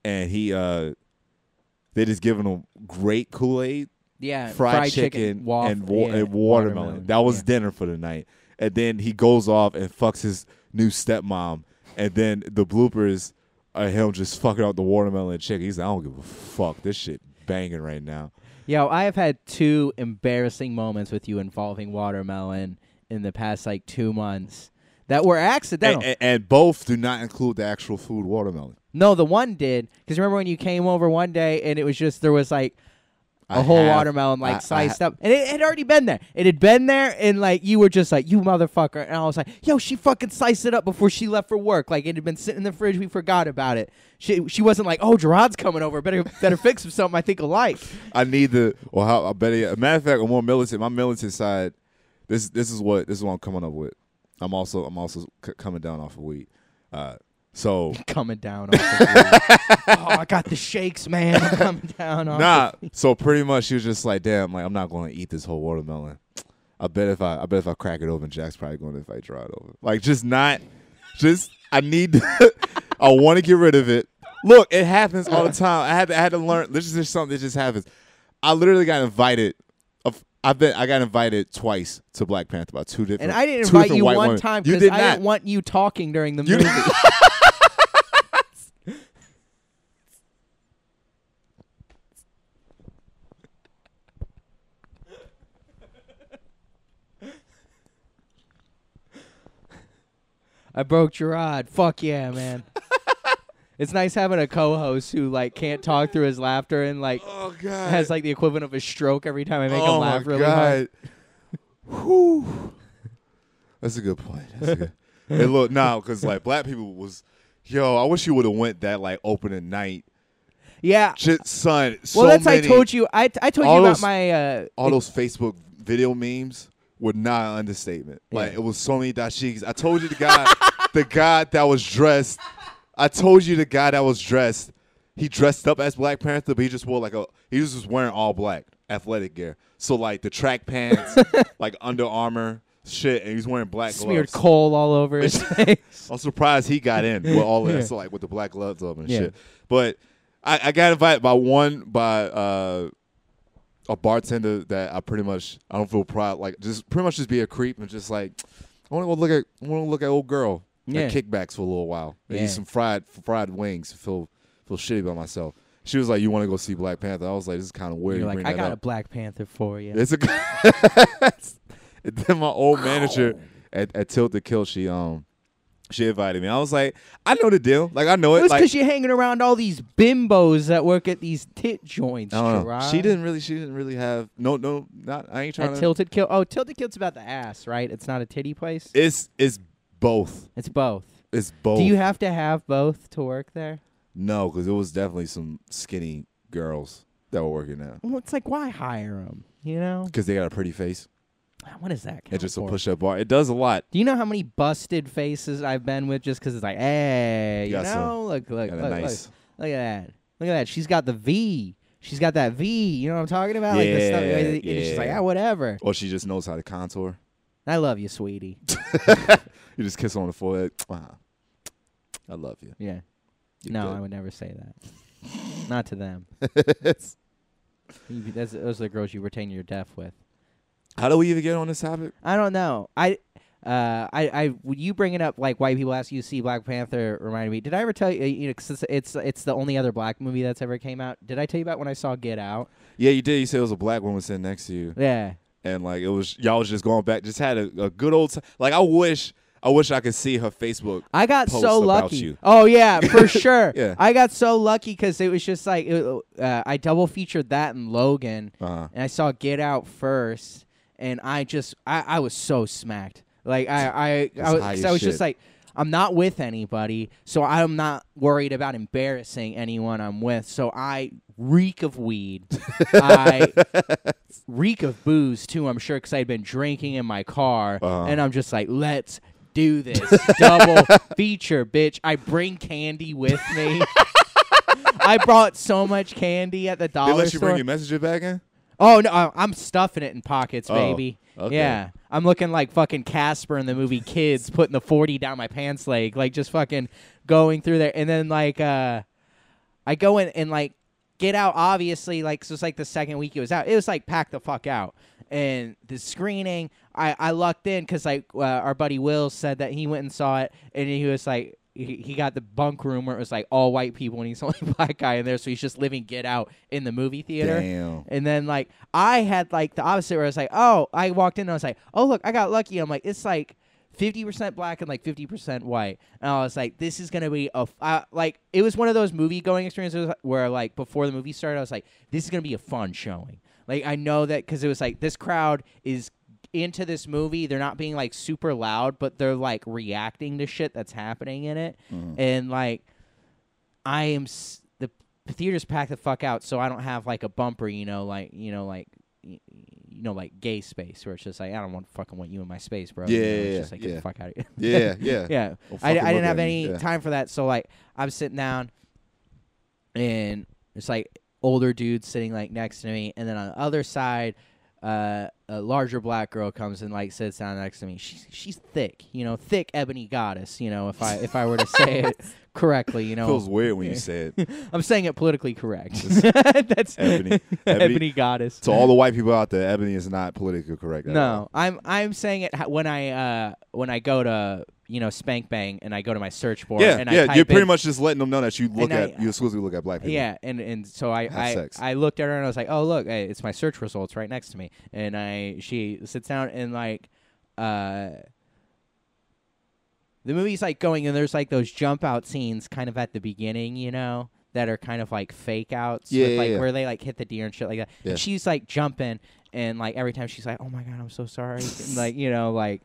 and he uh, they just giving him great Kool Aid, Yeah, fried, chicken, waff- and, wa- yeah, and watermelon. That was yeah. dinner for the night. And then he goes off and fucks his new stepmom. And then the bloopers are him just fucking out the watermelon and chicken. He's like, I don't give a fuck. This shit banging right now. Yo, I have had two embarrassing moments with you involving watermelon in the past like two months that were accidental. And, and, and both do not include the actual food watermelon. no, the one did because remember when you came over one day and it was just there was like a I whole have- watermelon like I- I sliced up, and it had already been there. It had been there, and like you were just like, "You motherfucker!" And I was like, "Yo, she fucking sliced it up before she left for work. Like it had been sitting in the fridge. We forgot about it. She she wasn't like, "Oh, Gerard's coming over. Better better fix him something I think he'll like." <laughs> I need the or how I bet a matter of fact I'm more militant. My militant side, this this is what this is what I'm coming up with. I'm also I'm also c- coming down off of weed. Uh, so <laughs> coming down. Off the <laughs> oh, I got the shakes, man. I'm coming down. Off nah. So pretty much she was just like, damn, like I'm not going to eat this whole watermelon. I bet if I I bet if I crack it open, Jack's probably going to invite it over. Like just not, just I need. <laughs> I want to get rid of it. Look, it happens all the time. I had to, I had to learn. This is just something that just happens. I literally got invited. I've been I got invited twice to Black Panther by two different. and I didn't invite you one women. time because I not. didn't want you talking during the You- movie. I broke Gerard. Fuck yeah, man. <laughs> it's nice having a co-host who like can't talk through his laughter and like oh god. has like the equivalent of a stroke every time I make oh him laugh my really hard. god. Whew. That's a good point. That's a good. <laughs> hey, look now, because like black people was, yo, I wish you would have went that like opening night. Yeah. Shit, son. So well, that's many, I told you. I I told you about those- my uh, all those Facebook video memes were not an understatement. Like it was so many dashikis. I told you the guy, the guy that was dressed. I told you the guy that was dressed. He dressed up as Black Panther, but he just wore like a. He was just wearing all black athletic gear. So like the track pants, <laughs> like Under Armour shit, and he's wearing black smeared gloves. coal all over his <laughs> face. I'm surprised he got in with all of Yeah. so like with the black gloves up and Yeah. shit. But I, I got invited by one by uh, a bartender that I pretty much I don't feel proud like just pretty much just be a creep and just like I want to go look at I want to look at old girl Yeah. at kickbacks for a little while and Yeah. eat some fried fried wings. Feel feel shitty about myself. She was like, "You want to go see Black Panther?" I was like, "This is kind of weird." You're you like, I got up." a Black Panther for you. It's a. <laughs> then my old manager at, at Tilted Kilt, she um, she invited me. I was like, I know the deal. Like I know It it. was like because you're hanging around all these bimbos that work at these tit joints. I don't know. Gerard. She didn't really. She didn't really have. No, no, not. I ain't trying At to. Tilted Kilt. Oh, Tilted Kilt's about the ass, right? It's not a titty place. it's it's both. It's both. It's both. Do you have to have both to work there? no, because it was definitely some skinny girls that were working there Well, it's like why hire them? You know, because they got a pretty face what is that? count just a push up bar. It does a lot. Do you know how many busted faces I've been with just because it's like, hey, you some- know, look, look, a look, look, nice. look at that, look at that. She's got the V. She's got that V. You know what I'm talking about? like the stuff. Yeah, and it's just like, yeah. ah, whatever. Or she just knows how to contour. I love you, sweetie. <laughs> You just kiss her on the forehead. Wow. I love you. Yeah. You're no, good. I would never say that. Not to them. <laughs> You- those are the girls you retain your deaf with. How do we even get on this topic? I don't know. I, uh, I, I, you bring it up like white people ask you to see Black Panther reminded me. Did I ever tell you? You know, 'cause it's, it's it's the only other black movie that's ever came out. Did I tell you about when I saw Get Out? Yeah, you did. You said it was a black woman sitting next to you, Yeah. and like it was y'all was just going back, just had a, a good old time. Like I wish, I wish I could see her Facebook. I got so about lucky. you. Oh yeah, <laughs> for sure. Yeah. I got so lucky because it was just like it, uh, I double featured that and Logan, Uh-huh. and I saw Get Out first, and I just I, I was so smacked. Like I I I was, high 'cause as I was shit. just like I'm not with anybody, so I'm not worried about embarrassing anyone I'm with. So I reek of weed. <laughs> I reek of booze too. I'm sure because I'd been drinking in my car, Uh-huh. and I'm just like, let's do this double <laughs> feature, bitch. I bring candy with me. <laughs> I brought so much candy at the dollar. They let you store. bring your messenger back in. Oh no, I'm stuffing it in pockets, Oh, baby. okay. Yeah, I'm looking like fucking Casper in the movie Kids, putting the forty down my pants leg, like just fucking going through there, and then like uh. I go in and like Get Out. Obviously, like so it's like the second week it was out. It was like pack the fuck out. And the screening, I I lucked in because like uh, our buddy Will said that he went and saw it, and he was like. He, he got the bunk room where it was like all white people and he's the <laughs> only black guy in there, so he's just living Get Out in the movie theater. Damn. And then like I had like the opposite where I was like, oh, I walked in and I was like, oh look, I got lucky. I'm like, it's like fifty percent black and like fifty percent white. And I was like, this is gonna be a f- uh, like it was one of those movie going experiences where like before the movie started, I was like, this is gonna be a fun showing. Like I know that because it was like this crowd is into this movie. They're not being like super loud, but they're like reacting to shit that's happening in it. And like I am s- the theater's packed the fuck out, so I don't have like a bumper, you know, like you know, like y- you know, like gay space where it's just like I don't want fucking want you in my space, bro. You know, Yeah, it's yeah, just like yeah. get the fuck out of <laughs> here. Yeah, yeah. <laughs> yeah. I, I didn't have any yeah. time for that, so like I'm sitting down, and it's like older dudes sitting like next to me, and then on the other side. Uh, a larger black girl comes and like sits down next to me. She's she's thick, you know, thick ebony goddess. You know, if I if I were to say it <laughs> correctly, you know, It Feels weird when you say it. <laughs> I'm saying it politically correct. <laughs> That's Ebony. ebony, Ebony- goddess. To all the white people out there, Ebony is not politically correct. at all. no, I'm I'm saying it when I uh when I go to you know Spank Bang and I go to my search bar Yeah, and I yeah. You're pretty in- much just letting them know that you look I- at you exclusively look at black people. yeah, and and so I I. I looked at her and I was like, oh look, hey, it's my search results right next to me, and I she sits down and like uh. The movie's like going and there's like those jump out scenes kind of at the beginning, you know, that are kind of like fake outs. Yeah, with, yeah, like yeah. where they like hit the deer and shit like that. Yeah. And she's like jumping and like every time she's like, Oh my god, I'm so sorry <laughs> and, like, you know, like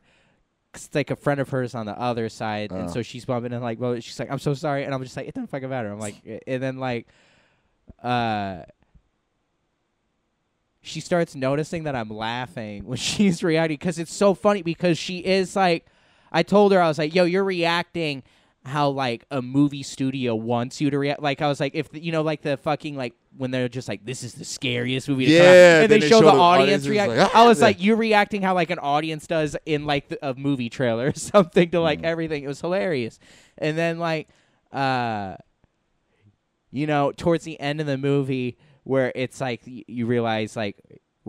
it's like a friend of hers on the other side, and so she's bumping and like, well, she's like, "I'm so sorry," and I'm just like, "It doesn't fucking matter." I'm like, and then like, uh, she starts noticing that I'm laughing when <laughs> she's reacting because it's so funny because she is like, I told her I was like, "Yo, you're reacting." How like a movie studio wants you to react? Like I was like, if the, you know, like the fucking like when they're just like, this is the scariest movie to come out, Yeah, and they they show, show the the audience audience, react. like, I <laughs> was "Ah!" like, you're reacting how like an audience does in like the, a movie trailer or <laughs> something to Mm. like everything. It was hilarious. And then like uh you know, towards the end of the movie where it's like you realize like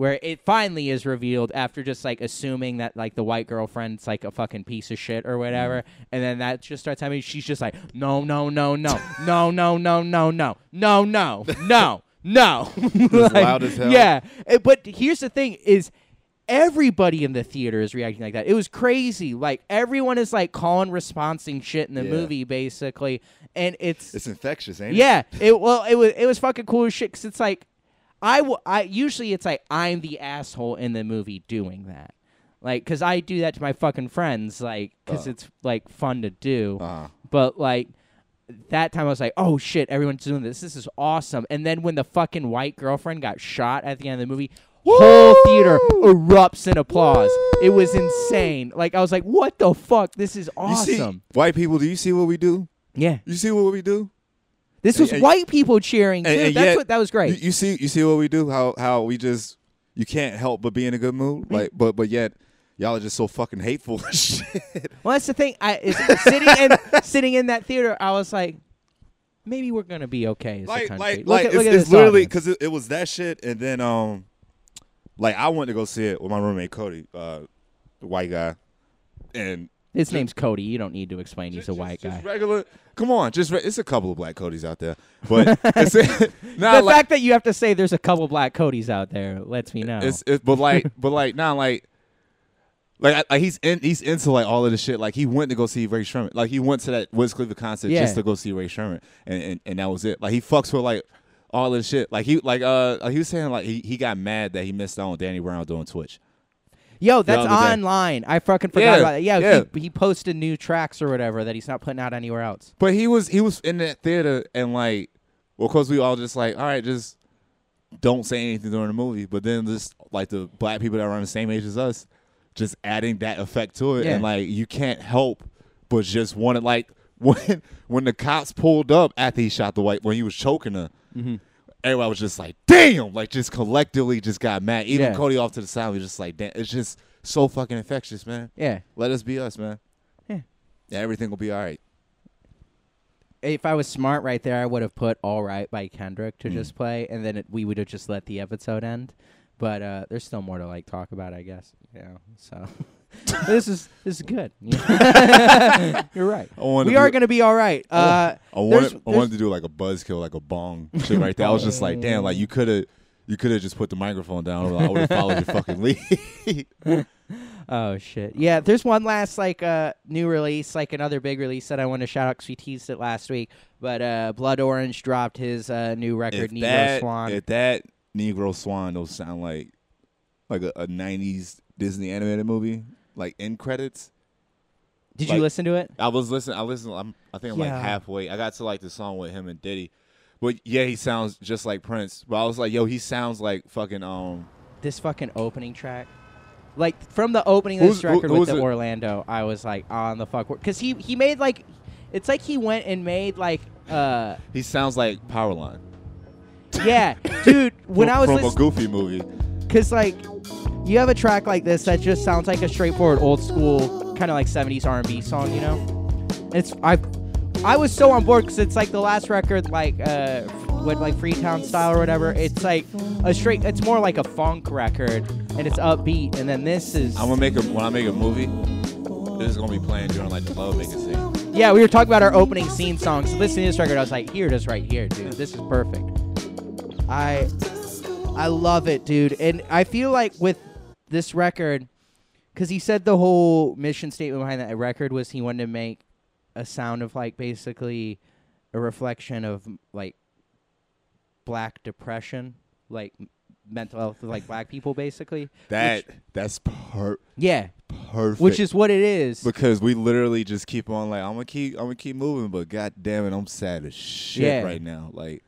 where it finally is revealed after just like assuming that like the white girlfriend's like a fucking piece of shit or whatever and then that just starts happening she's just like no no no no no no no no no no no no no <laughs> Like, loud as hell. yeah Eh, but here's the thing is everybody in the theater is reacting like that. It was crazy. Like everyone is like calling responsing shit in the Yeah. movie basically, and it's, It's infectious, ain't it? yeah. It well, it was it was fucking cool as shit because it's like I w- I usually it's like I'm the asshole in the movie doing that. Like, cause I do that to my fucking friends, like, cause Uh. it's like fun to do. Uh-huh. But like that time, I was like, "Oh shit, everyone's doing this. This is awesome." And then when the fucking white girlfriend got shot at the end of the movie, whole theater erupts in applause. It was insane. Like I was like, "What the fuck? This is You see, awesome." white people, do you see what we do? yeah, You see what we do? This was and- white people cheering too. And- and That's yet- what that was great. You, you see, you see what we do? How how we just you can't help but be in a good mood. Mm-hmm. Like, but but yet y'all are just so fucking hateful. and <laughs> shit. Well, that's the thing. I is, sitting in <laughs> sitting in that theater, I was like, maybe we're gonna be okay like country. like look like at, look it's, at it's this literally because it, it was that shit, and then um, like I went to go see it with my roommate Cody, uh, the white guy, and his name's Cody. You don't need to explain he's a white just guy. regular. Come on, just re- it's a couple of black Codys out there, but <laughs> it's the like fact that you have to say there's a couple black Codys out there lets me know. it's, it's but like <laughs> but like not like. Like, like he's in, he's into like all of this shit. Like he went to go see Rae Sremmurd. Like he went to that Wiz Khalifa concert Yeah. just to go see Rae Sremmurd, and, and and that was it. Like he fucks with like all of this shit. Like he like uh he was saying like he, he got mad that he missed out on Danny Brown doing Twitch. Yo, that's online. I fucking forgot Yeah, about that. Yeah, yeah. He, he posted new tracks or whatever that he's not putting out anywhere else. But he was he was in that theater and like, well, of course we all just like, all right, just don't say anything during the movie. But then just like the black people that are around the same age as us, just adding that effect to it, Yeah. and like you can't help but just want to like <laughs> when when the cops pulled up after he shot the white when he was choking her. Mm-hmm. Everybody was just like, "Damn!" Like, just collectively, just got mad. Even Yeah. Cody off to the side was just like, "Damn!" It's just so fucking infectious, man. Yeah. Let us be us, man. Yeah. Yeah, everything will be all right. if I was smart right there, I would have put "All Right" by Kendrick to just play, and then it, we would have just let the episode end. But uh, there's still more to like talk about, I guess. You know, so <laughs> <laughs> this is this is good. <laughs> You're right. I wanted We to are be- going to be all right. Uh, I there's- wanted, I wanted to do like a buzzkill, like a bong shit right there. I was just like, damn, like you could have, you could have just put the microphone down. I would have followed your fucking lead. <laughs> Oh shit! Yeah, there's one last like uh new release, like another big release that I want to shout out because we teased it last week. But uh, Blood Orange dropped his uh, new record, if Negro that, Swan. if that Negro Swan, those sound like like a, a '90s Disney animated movie, like end credits. Did like- you listen to it? I was listening. I listened. I'm, I think I'm Yeah. like halfway. I got to like the song with him and Diddy, but yeah, he sounds just like Prince. But I was like, yo, he sounds like fucking um. This fucking opening track, like from the opening of this Who's- who- record with the it? Orlando, I was like on the fuck because he he made like, it's like he went and made like uh <laughs> He sounds like Powerline. yeah, dude. When from, I was from a Goofy movie. Cause like you have a track like this that just sounds like a straightforward old school kind of like 70s R&B song, you know? It's I I was so on board cuz it's like the last record like uh with like Freetown style or whatever. It's like a straight it's more like a funk record and it's upbeat and then this is I'm gonna make a when I make a movie. This is gonna be playing during like the love making scene. Yeah, we were talking about our opening scene songs. So listening to this record, I was like, here it is right here, dude. This is perfect. I I love it, dude. And I feel like with this record, because he said the whole mission statement behind that record was he wanted to make a sound of like basically a reflection of like black depression, like mental health of like black people, basically. That Which- that's per yeah, perfect. which is what it is. because we literally just keep on like I'm gonna keep I'm gonna keep moving, but god damn it, I'm sad as shit Yeah. right now. Like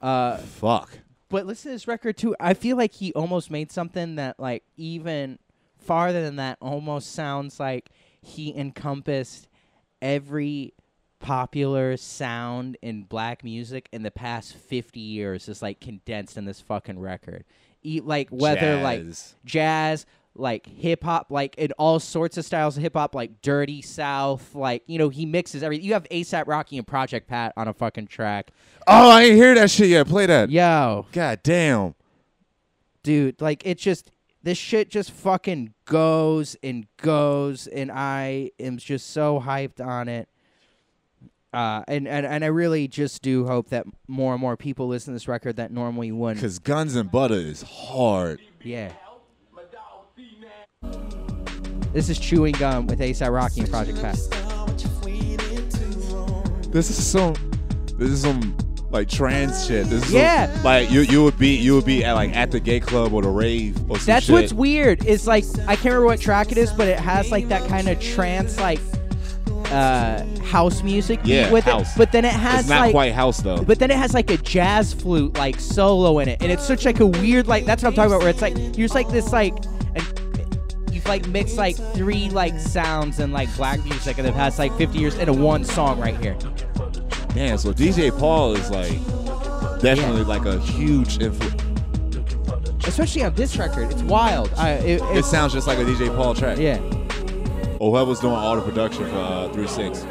Uh, fuck. But listen to this record too. I feel like he almost made something that like even farther than that almost sounds like he encompassed every popular sound in black music in the past 50 years is like condensed in this fucking record. E- like whether like Jazz. Like hip hop, like in all sorts of styles of hip hop, like dirty south, like you know he mixes everything. You have ASAP Rocky and Project Pat on a fucking track. Oh, I ain't hear that shit yet. Play that. Yo, God damn. dude like it just this shit just fucking goes and goes and i am just so hyped on it uh and and, and i really just do hope that more and more people listen to this record that normally wouldn't Cause Guns and Butter is hard. yeah this is chewing gum with ASAP Rocky and Project Pat. This is some. This is some like trans shit. This is some- Yeah. like you you would be you would be at like at the gay club or the rave or some That's shit. what's weird. It's like I can't remember what track it is, but it has like that kind of trance like uh house music Yeah, with house. it. But then it has It's not like quite house though. But then it has like a jazz flute like solo in it, and it's such like a weird like that's what I'm talking about. Where it's like you're just like this like you've like mixed like three like sounds and like black music in the past like 50 years into one song right here. Man, so DJ Paul is like definitely like a huge influence. Especially on this record, it's wild. I, it, It it's, sounds just like a DJ Paul track. yeah. Or whoever's doing all the production for uh, Three Six.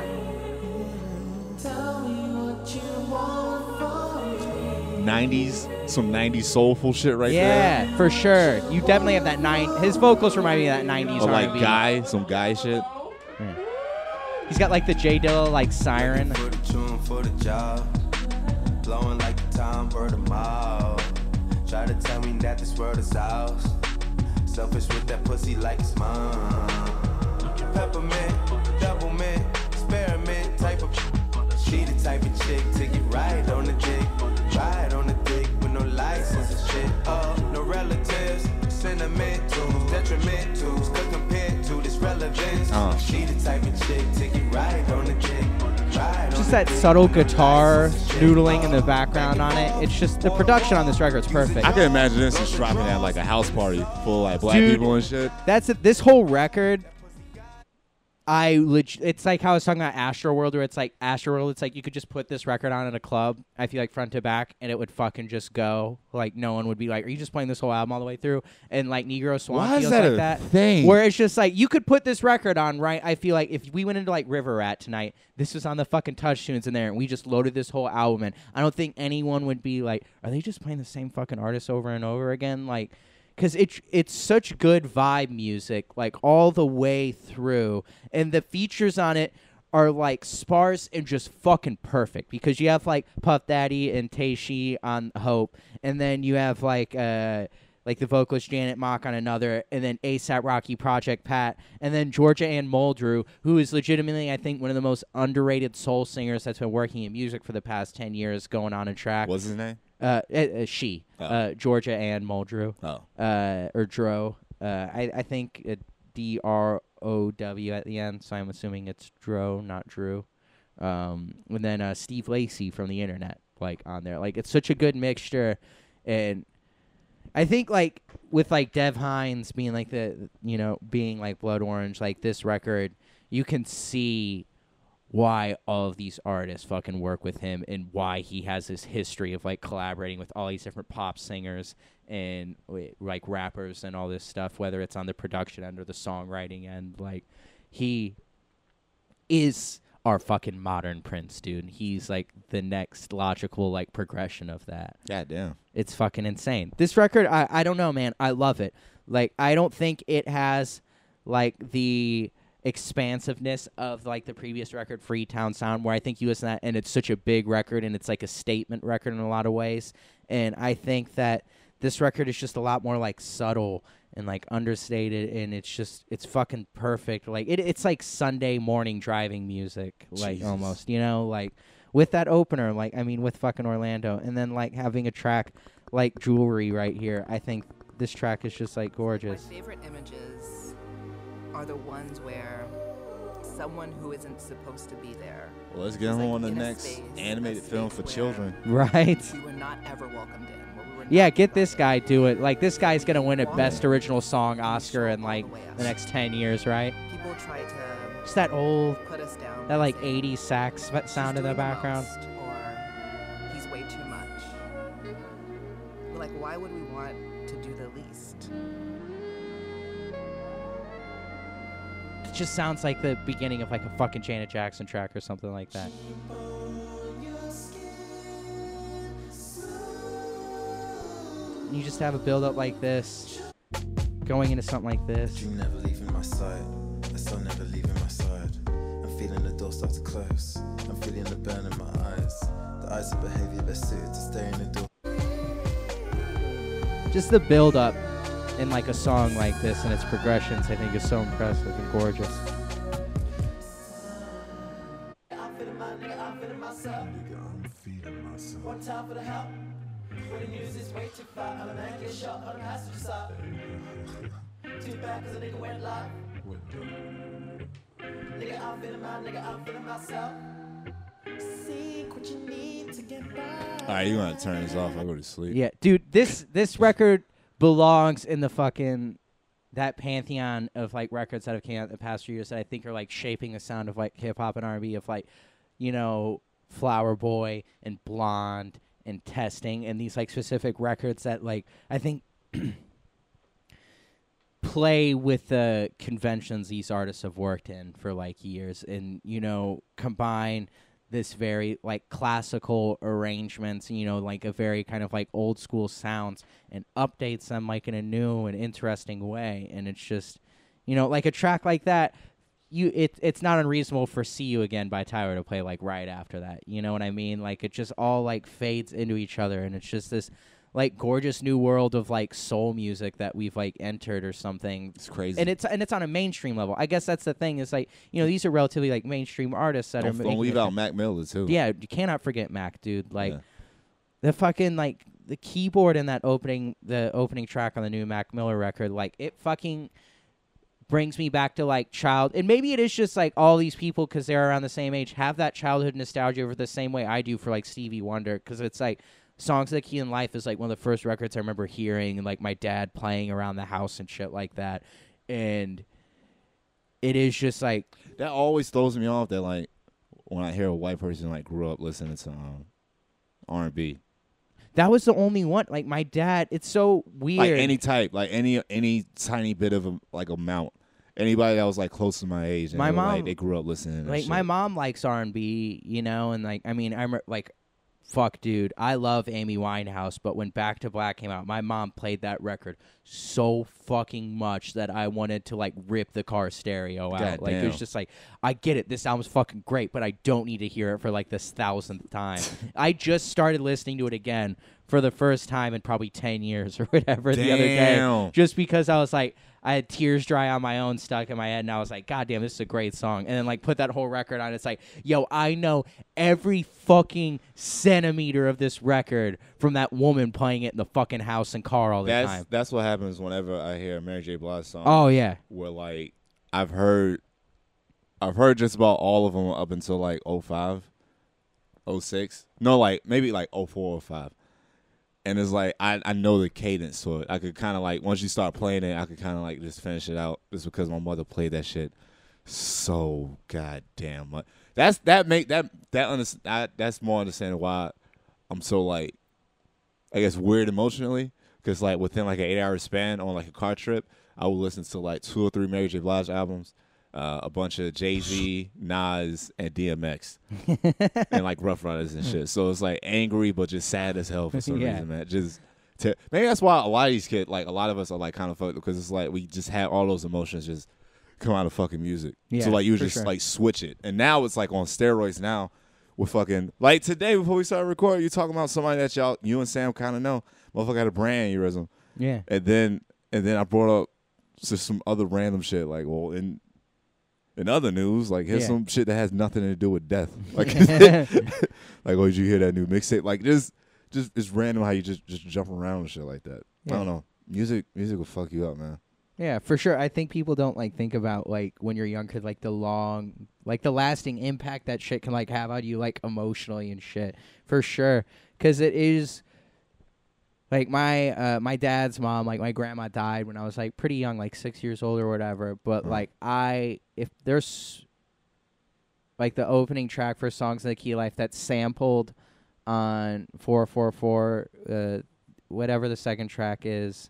Nineties, some nineties soulful shit right there. Yeah, for sure. You definitely have that nine. His vocals remind me of that '90s Or like R&B. guy, some guy shit. He's got like the J Dilla like siren. For the tune, for the job. Blowing like the time bird a mile. Try to tell me that this world is ours. Selfish with that pussy like it's mine. Peppermint, double mint, experiment type of. She the type of chick to get right on the dick. Ride on the dick with no license and shit. Uh, no relatives, sentimentals, detrimentals. Could compare to this relevance. Uh. She the type of chick to get right on the dick. Just that subtle guitar noodling in the background on it. It's just the production on this record is perfect. I can imagine this is dropping at like a house party full of like black Dude. people and shit. That's it. This whole record I leg- it's like how I was talking about Astro World, where it's like Astro World. It's like you could just put this record on in a club. I feel like front to back, and it would fucking just go. Like no one would be like, "Are you just playing this whole album all the way through?" And like Negro Swan Why is feels that like a that. thing? Where it's just like you could put this record on, right? I feel like if we went into like River Rat tonight, this was on the fucking touch tunes in there, and we just loaded this whole album in. I don't think anyone would be like, "Are they just playing the same fucking artist over and over again?" Like because it's it's such good vibe music like all the way through. And the features on it are like sparse and just fucking perfect. Because you have like Puff Daddy and Tei Shi on Hope. And then you have like uh like the vocalist Janet Mock on another, and then ASAP Rocky Project Pat, and then Georgia Ann Muldrew, who is legitimately, I think, one of the most underrated soul singers that's been working in music for the past 10 years, going on a track. What's his name? Uh, uh, uh, she, Oh. uh, Georgia Ann Muldrew, Oh. uh, or Dro. Uh, I I think uh, D R O W at the end, so I'm assuming it's Dro, not Drew. Um, and then uh, Steve Lacy from the internet, like on there, like it's such a good mixture, and I think like with like Dev Hynes being like the you know being like Blood Orange, like this record, you can see why all of these artists fucking work with him and why he has this history of like collaborating with all these different pop singers and like rappers and all this stuff whether it's on the production end or the songwriting end like he is our fucking modern prince dude he's like the next logical like progression of that God damn. it's fucking insane. This record, I, I don't know, man. I love it. Like, I don't think it has like the expansiveness of like the previous record, Freetown Sound, where I think you listen to that and it's such a big record and it's like a statement record in a lot of ways. And I think that this record is just a lot more like subtle and like understated and it's just it's fucking perfect. Like it, it's like Sunday morning driving music, like Jesus. almost, you know, like with that opener, like I mean, with fucking Orlando, and then like having a track like Jewelry right here. I think this track is just like gorgeous. My favorite images are the ones where someone who isn't supposed to be there. Well, let's get is, like, on the next animated film for children. Right. We were not ever welcomed in. we Yeah, get this guy do it. Like this guy's gonna win a Best Original Song Oscar in like the next ten years, right? People try to Just that old, put us down. that like say, '80s sax f- sound in the doing the background. most, or he's way too much. Like, why would we want to do the least? It just sounds like the beginning of like a fucking Janet Jackson track or something like that. You just have a build up like this, going into something like this. You never leaving my side. I still never leaving my side. I'm feeling the door start to close. I'm feeling the burn in my eyes. The eyes of behavior best suited to stare in the door. Just the build up in like a song like this and its progressions, I think, is so impressive and gorgeous. One time for the help. When the news is way too far, I'm a man get shot on the passenger side. Too bad cause a nigga went live. Nigga, I'm feeling my nigga, I'm feeling myself. Seek what you need to get by. All right, you want to turn this off? I'll go to sleep. Yeah, dude, this this record belongs in the fucking that pantheon of like records that have came out the past few years that I think are like shaping the sound of like hip hop and R and B of like, you know, Flower Boy and Blonde and Testing and these like specific records that like I think <clears throat> play with the conventions these artists have worked in for like years and you know combine this very like classical arrangements you know like a very kind of like old school sounds and updates them like in a new and interesting way. And it's just you know like a track like that you it it's not unreasonable for see you again by tyler to play like right after that. You know what i mean? Like it just all like fades into each other and it's just this like gorgeous new world of like soul music that we've like entered or something. It's crazy. And it's and it's on a mainstream level. I guess that's the thing. Is like you know these are relatively like mainstream artists that Don't, are don't leave out Mac Miller too. Yeah, you cannot forget Mac, dude. Like Yeah. the fucking like the keyboard in that opening the opening track on the new Mac Miller record, like it fucking brings me back to like child and maybe it is just like all these people because they're around the same age have that childhood nostalgia over the same way i do for like stevie wonder because it's like songs like key in life is like one of the first records i remember hearing and like my dad playing around the house and shit like that and it is just like That always throws me off. That like when I hear a white person like grew up listening to um, R and B, that was the only one. Like my dad, it's so weird. like any type, like any any tiny bit of a, like amount. Anybody that was like close to my age, and My were, like, mom- they grew up listening. To like my mom likes R and B, you know, and like I mean I'm like, fuck, dude, I love Amy Winehouse, but when Back to Black came out, my mom played that record so fucking much that I wanted to like rip the car stereo out. Like it was just like, I get it, this album's fucking great, but I don't need to hear it for like this thousandth time. <laughs> I just started listening to it again for the first time in probably ten years <laughs> or whatever the other day, just because I was like. I had tears dry on my own stuck in my head, and I was like, "God damn, this is a great song." And then like put that whole record on. It's like, yo, I know every fucking centimeter of this record from that woman playing it in the fucking house and car all the that's time. that's what happens whenever I hear a Mary J. Blige song. Oh, yeah. where like I've heard, I've heard just about all of them up until like 05, 06. No, like maybe like 04 05. And it's like I, I know the cadence to it. I could kind of like once you start playing it, I could kind of like just finish it out. Just because my mother played that shit so goddamn much. That's that make that that under, that's more understanding why I'm so like I guess weird emotionally because like within like an eight hour span on like a car trip, I would listen to like two or three Mary J. Blige albums, uh, a bunch of Jay Z, <laughs> Nas, and DMX, <laughs> and like Ruff Ryders and shit. So it's like angry but just sad as hell for some Yeah. reason, man. Just to, maybe that's why a lot of these kids, like a lot of us, are like kind of fucked because it's like we just had all those emotions just come out of fucking music. Yeah, so like you just sure. like switch it, and now it's like on steroids now. With fucking like today before we started recording, you talking about somebody that y'all you and Sam kind of know. Motherfucker had a brain aneurysm. Yeah. And then and then I brought up just some other random shit like, well, in in other news, like here's Yeah. some shit that has nothing to do with death. <laughs> Like, <laughs> like oh, did you hear that new mixtape? Like just just it's random how you just just jump around and shit like that. I don't know. Music music will fuck you up, man. Yeah, for sure. I think people don't like think about like when you're younger, like the long, like the lasting impact that shit can like have on you, like emotionally and shit. For sure, because it is. Like my uh, my dad's mom, like my grandma died when I was like pretty young, like six years old or whatever. But like I, if there's like the opening track for Songs of the Key Life that's sampled on four four four, uh, whatever the second track is.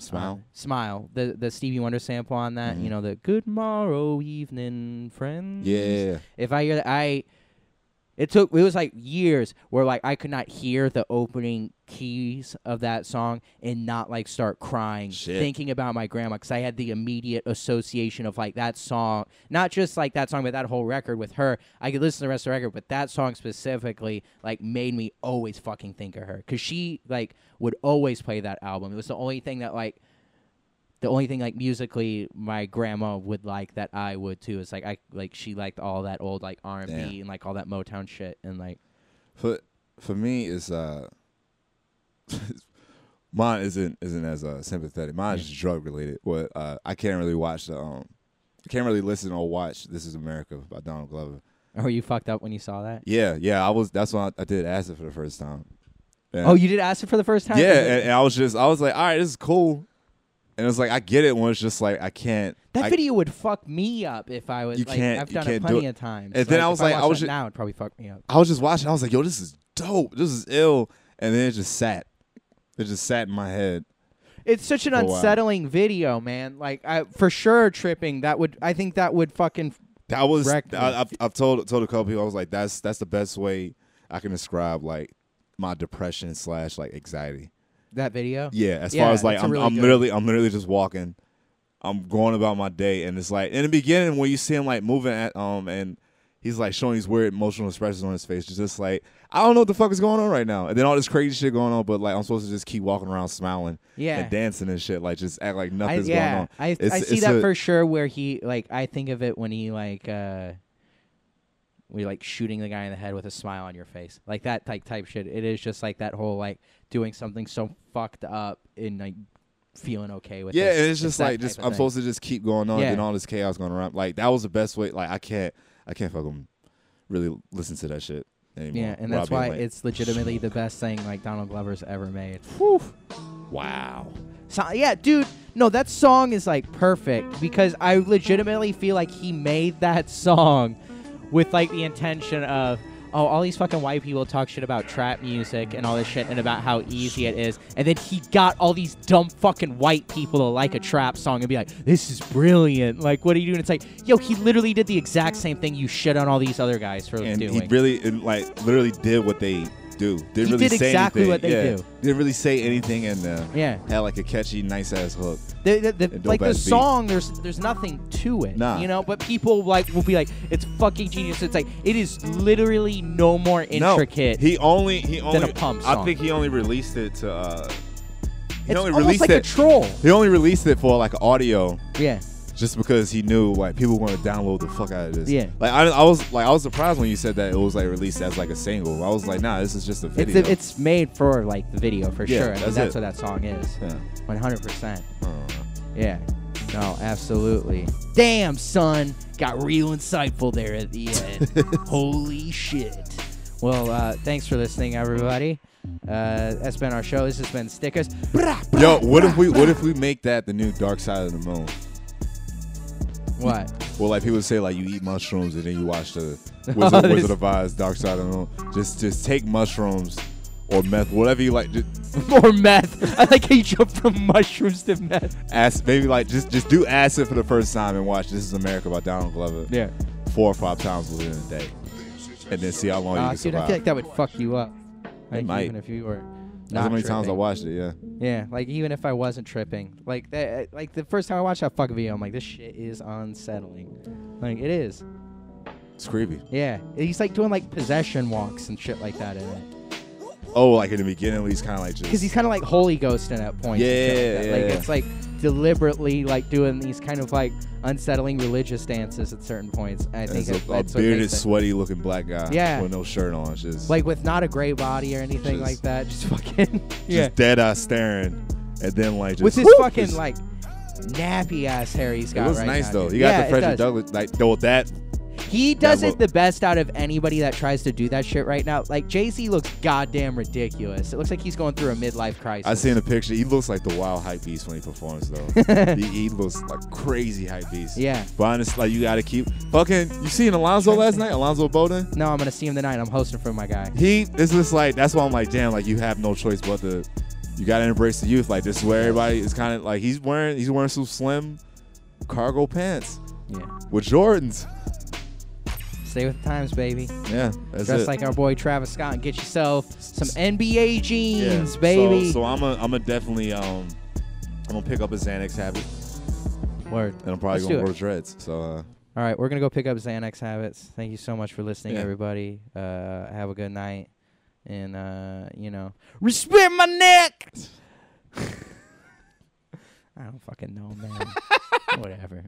Smile? Uh, smile. The the Stevie Wonder sample on that. Mhm. You know the Good Morrow Evening Friends. Yeah. If I hear that, I. It took. It was like years where like I could not hear the opening keys of that song and not like start crying, Shit. thinking about my grandma because I had the immediate association of like that song, not just like that song, but that whole record with her. I could listen to the rest of the record, but that song specifically like made me always fucking think of her because she like would always play that album. It was the only thing that like the only thing like musically my grandma would like that I would too is like I like she liked all that old like R and B and like all that Motown shit and like For for me is uh <laughs> mine isn't isn't as uh, sympathetic. Mine is drug related. What uh, I can't really watch the um I can't really listen or watch This Is America by Donald Glover. oh you fucked up when you saw that Yeah, yeah, I was. That's when I, I did acid for the first time. And- oh you did acid for the first time Yeah, and, and I was just, I was like, all right, this is cool, and it's like I get it when it's just like I can't. that I- video would fuck me up if I was You like can't- I've done it plenty it. of times And then I if was like, I watched was that ju- now it'd probably fuck me up I was just watching. I was like, yo, this is dope. This is ill, and then it just sat. It just sat in my head. it's such an unsettling video man like I for sure tripping that would I think that would fucking That was. I, I've, I've told told a couple people I was like that's that's the best way I can describe like my depression slash like anxiety. That video Yeah, as Yeah, far as like I'm, really I'm literally I'm literally just walking, I'm going about my day, and it's like in the beginning when you see him like moving at um and he's like showing these weird emotional expressions on his face, just like I don't know what the fuck is going on right now, and then all this crazy shit going on, but like I'm supposed to just keep walking around smiling, Yeah. and dancing and shit, like just act like I, nothing's yeah, going on. I It's- I see it's that a- for sure. Where he like, I think of it when he like, uh we like shooting the guy in the head with a smile on your face, like that type type shit. It is just like that whole like doing something so fucked up and like feeling okay with Yeah, it. and it's just that like just I'm thing. supposed to just keep going on, Yeah. and all this chaos going around. Like that was the best way. Like I can't, I can't fucking really listen to that shit anymore. Yeah, and that's being why like, it's legitimately the <sighs> best thing like Donald Glover's ever made. wow. So yeah, dude, No, that song is like perfect because I legitimately feel like he made that <laughs> song with like the intention of oh all these fucking white people talk shit about trap music and all this shit and about how easy it is. And then he got all these dumb fucking white people to like a trap song and be like this is brilliant. Like what are you doing? It's like yo he literally did the exact same thing you shit on all these other guys for and doing. he really like literally did what they do. Didn't He really did say exactly anything. what they Yeah. do. Didn't really say anything and uh, Yeah. had like a catchy, nice ass hook. The, the, the, like the ass beat. song, there's there's nothing to it, Nah. you know. But people like will be like, it's fucking genius. It's like it is literally no more intricate. No, he only he only than a pump Song. I think he only released it to. uh He It's only released like a troll. He only released it for like audio. Yeah. Just because he knew like people want to download the fuck out of this. Yeah. Like I, I was like I was surprised when you said that it was like released as like a single. I was like, nah, this is just a video. it's made for like the video for Yeah, sure. I mean, that's that's what that song is. Yeah. One hundred percent. Uh, Yeah. No, absolutely. Damn, son, got real insightful there at the end. <laughs> Holy shit. Well, uh, thanks for listening, everybody. Uh, that's been our show. This has been Stickers. Yo, what if we what if we make that the new Dark Side of the Moon? What? <laughs> Well, like people say, like you eat mushrooms and then you watch the <laughs> Wizard, Wizard of Oz, Dark Side of the Moon. Just just take mushrooms or meth, whatever you like. More <laughs> meth. I like how you jump from mushrooms to meth. acid, maybe like just just do acid for the first time and watch This Is America by Donald Glover. Yeah. Four or five times within a day, and then see how long Ah, you can dude, survive. I feel like that would fuck you up. Like, might. Even if you were. That's how many times I watched it. Yeah. Yeah, like even if I wasn't tripping, like that, uh, like the first time I watched that fuck video, I'm like, this shit is unsettling. Like it is. It's creepy. Yeah, he's like doing like possession walks and shit like that in it. Oh, like in the beginning, he's kind of like just Because he's kind of like holy ghosting at points. and shit like, Yeah, that. yeah, like yeah. it's like deliberately like doing these kind of like unsettling religious dances at certain points. I think As it- a, a that's what bearded, sweaty looking black guy. Yeah. With no shirt on. It's Just like with not a gray body or anything Just- like that. Just fucking <laughs> just yeah. dead eye staring, and then like just with his whoop, fucking just- like nappy ass hair he's got It was right nice now, though. dude. You got Yeah, the Frederick. Douglass like though that He does it the best out of anybody that tries to do that shit right now. Like Jay Z looks goddamn ridiculous. It looks like he's going through a midlife crisis. I seen a picture. He looks like the wild hype beast when he performs though. <laughs> he, he looks like crazy hype beast. Yeah. But honestly, like you gotta keep fucking. You seen Alonzo last night? Alonzo Bodden. No, I'm gonna see him tonight. I'm hosting for my guy. He. This is like. That's why I'm like, damn. Like you have no choice but to. You gotta embrace the youth. Like this is where everybody is kind of like he's wearing. He's wearing some slim cargo pants. Yeah. With Jordans. Stay with the times, baby. Yeah, that's Dress it. like our boy Travis Scott and get yourself some NBA jeans, Yeah. baby. So, so I'm a, I'm a definitely um I'm gonna pick up a Xanax habit. Word. And I'm probably Let's gonna grow dreads. So uh All right, we're gonna go pick up Xanax habits. Thank you so much for listening, Yeah. everybody. Uh, have a good night, and uh, you know, respect my neck. <laughs> I don't fucking know, man. <laughs> Whatever.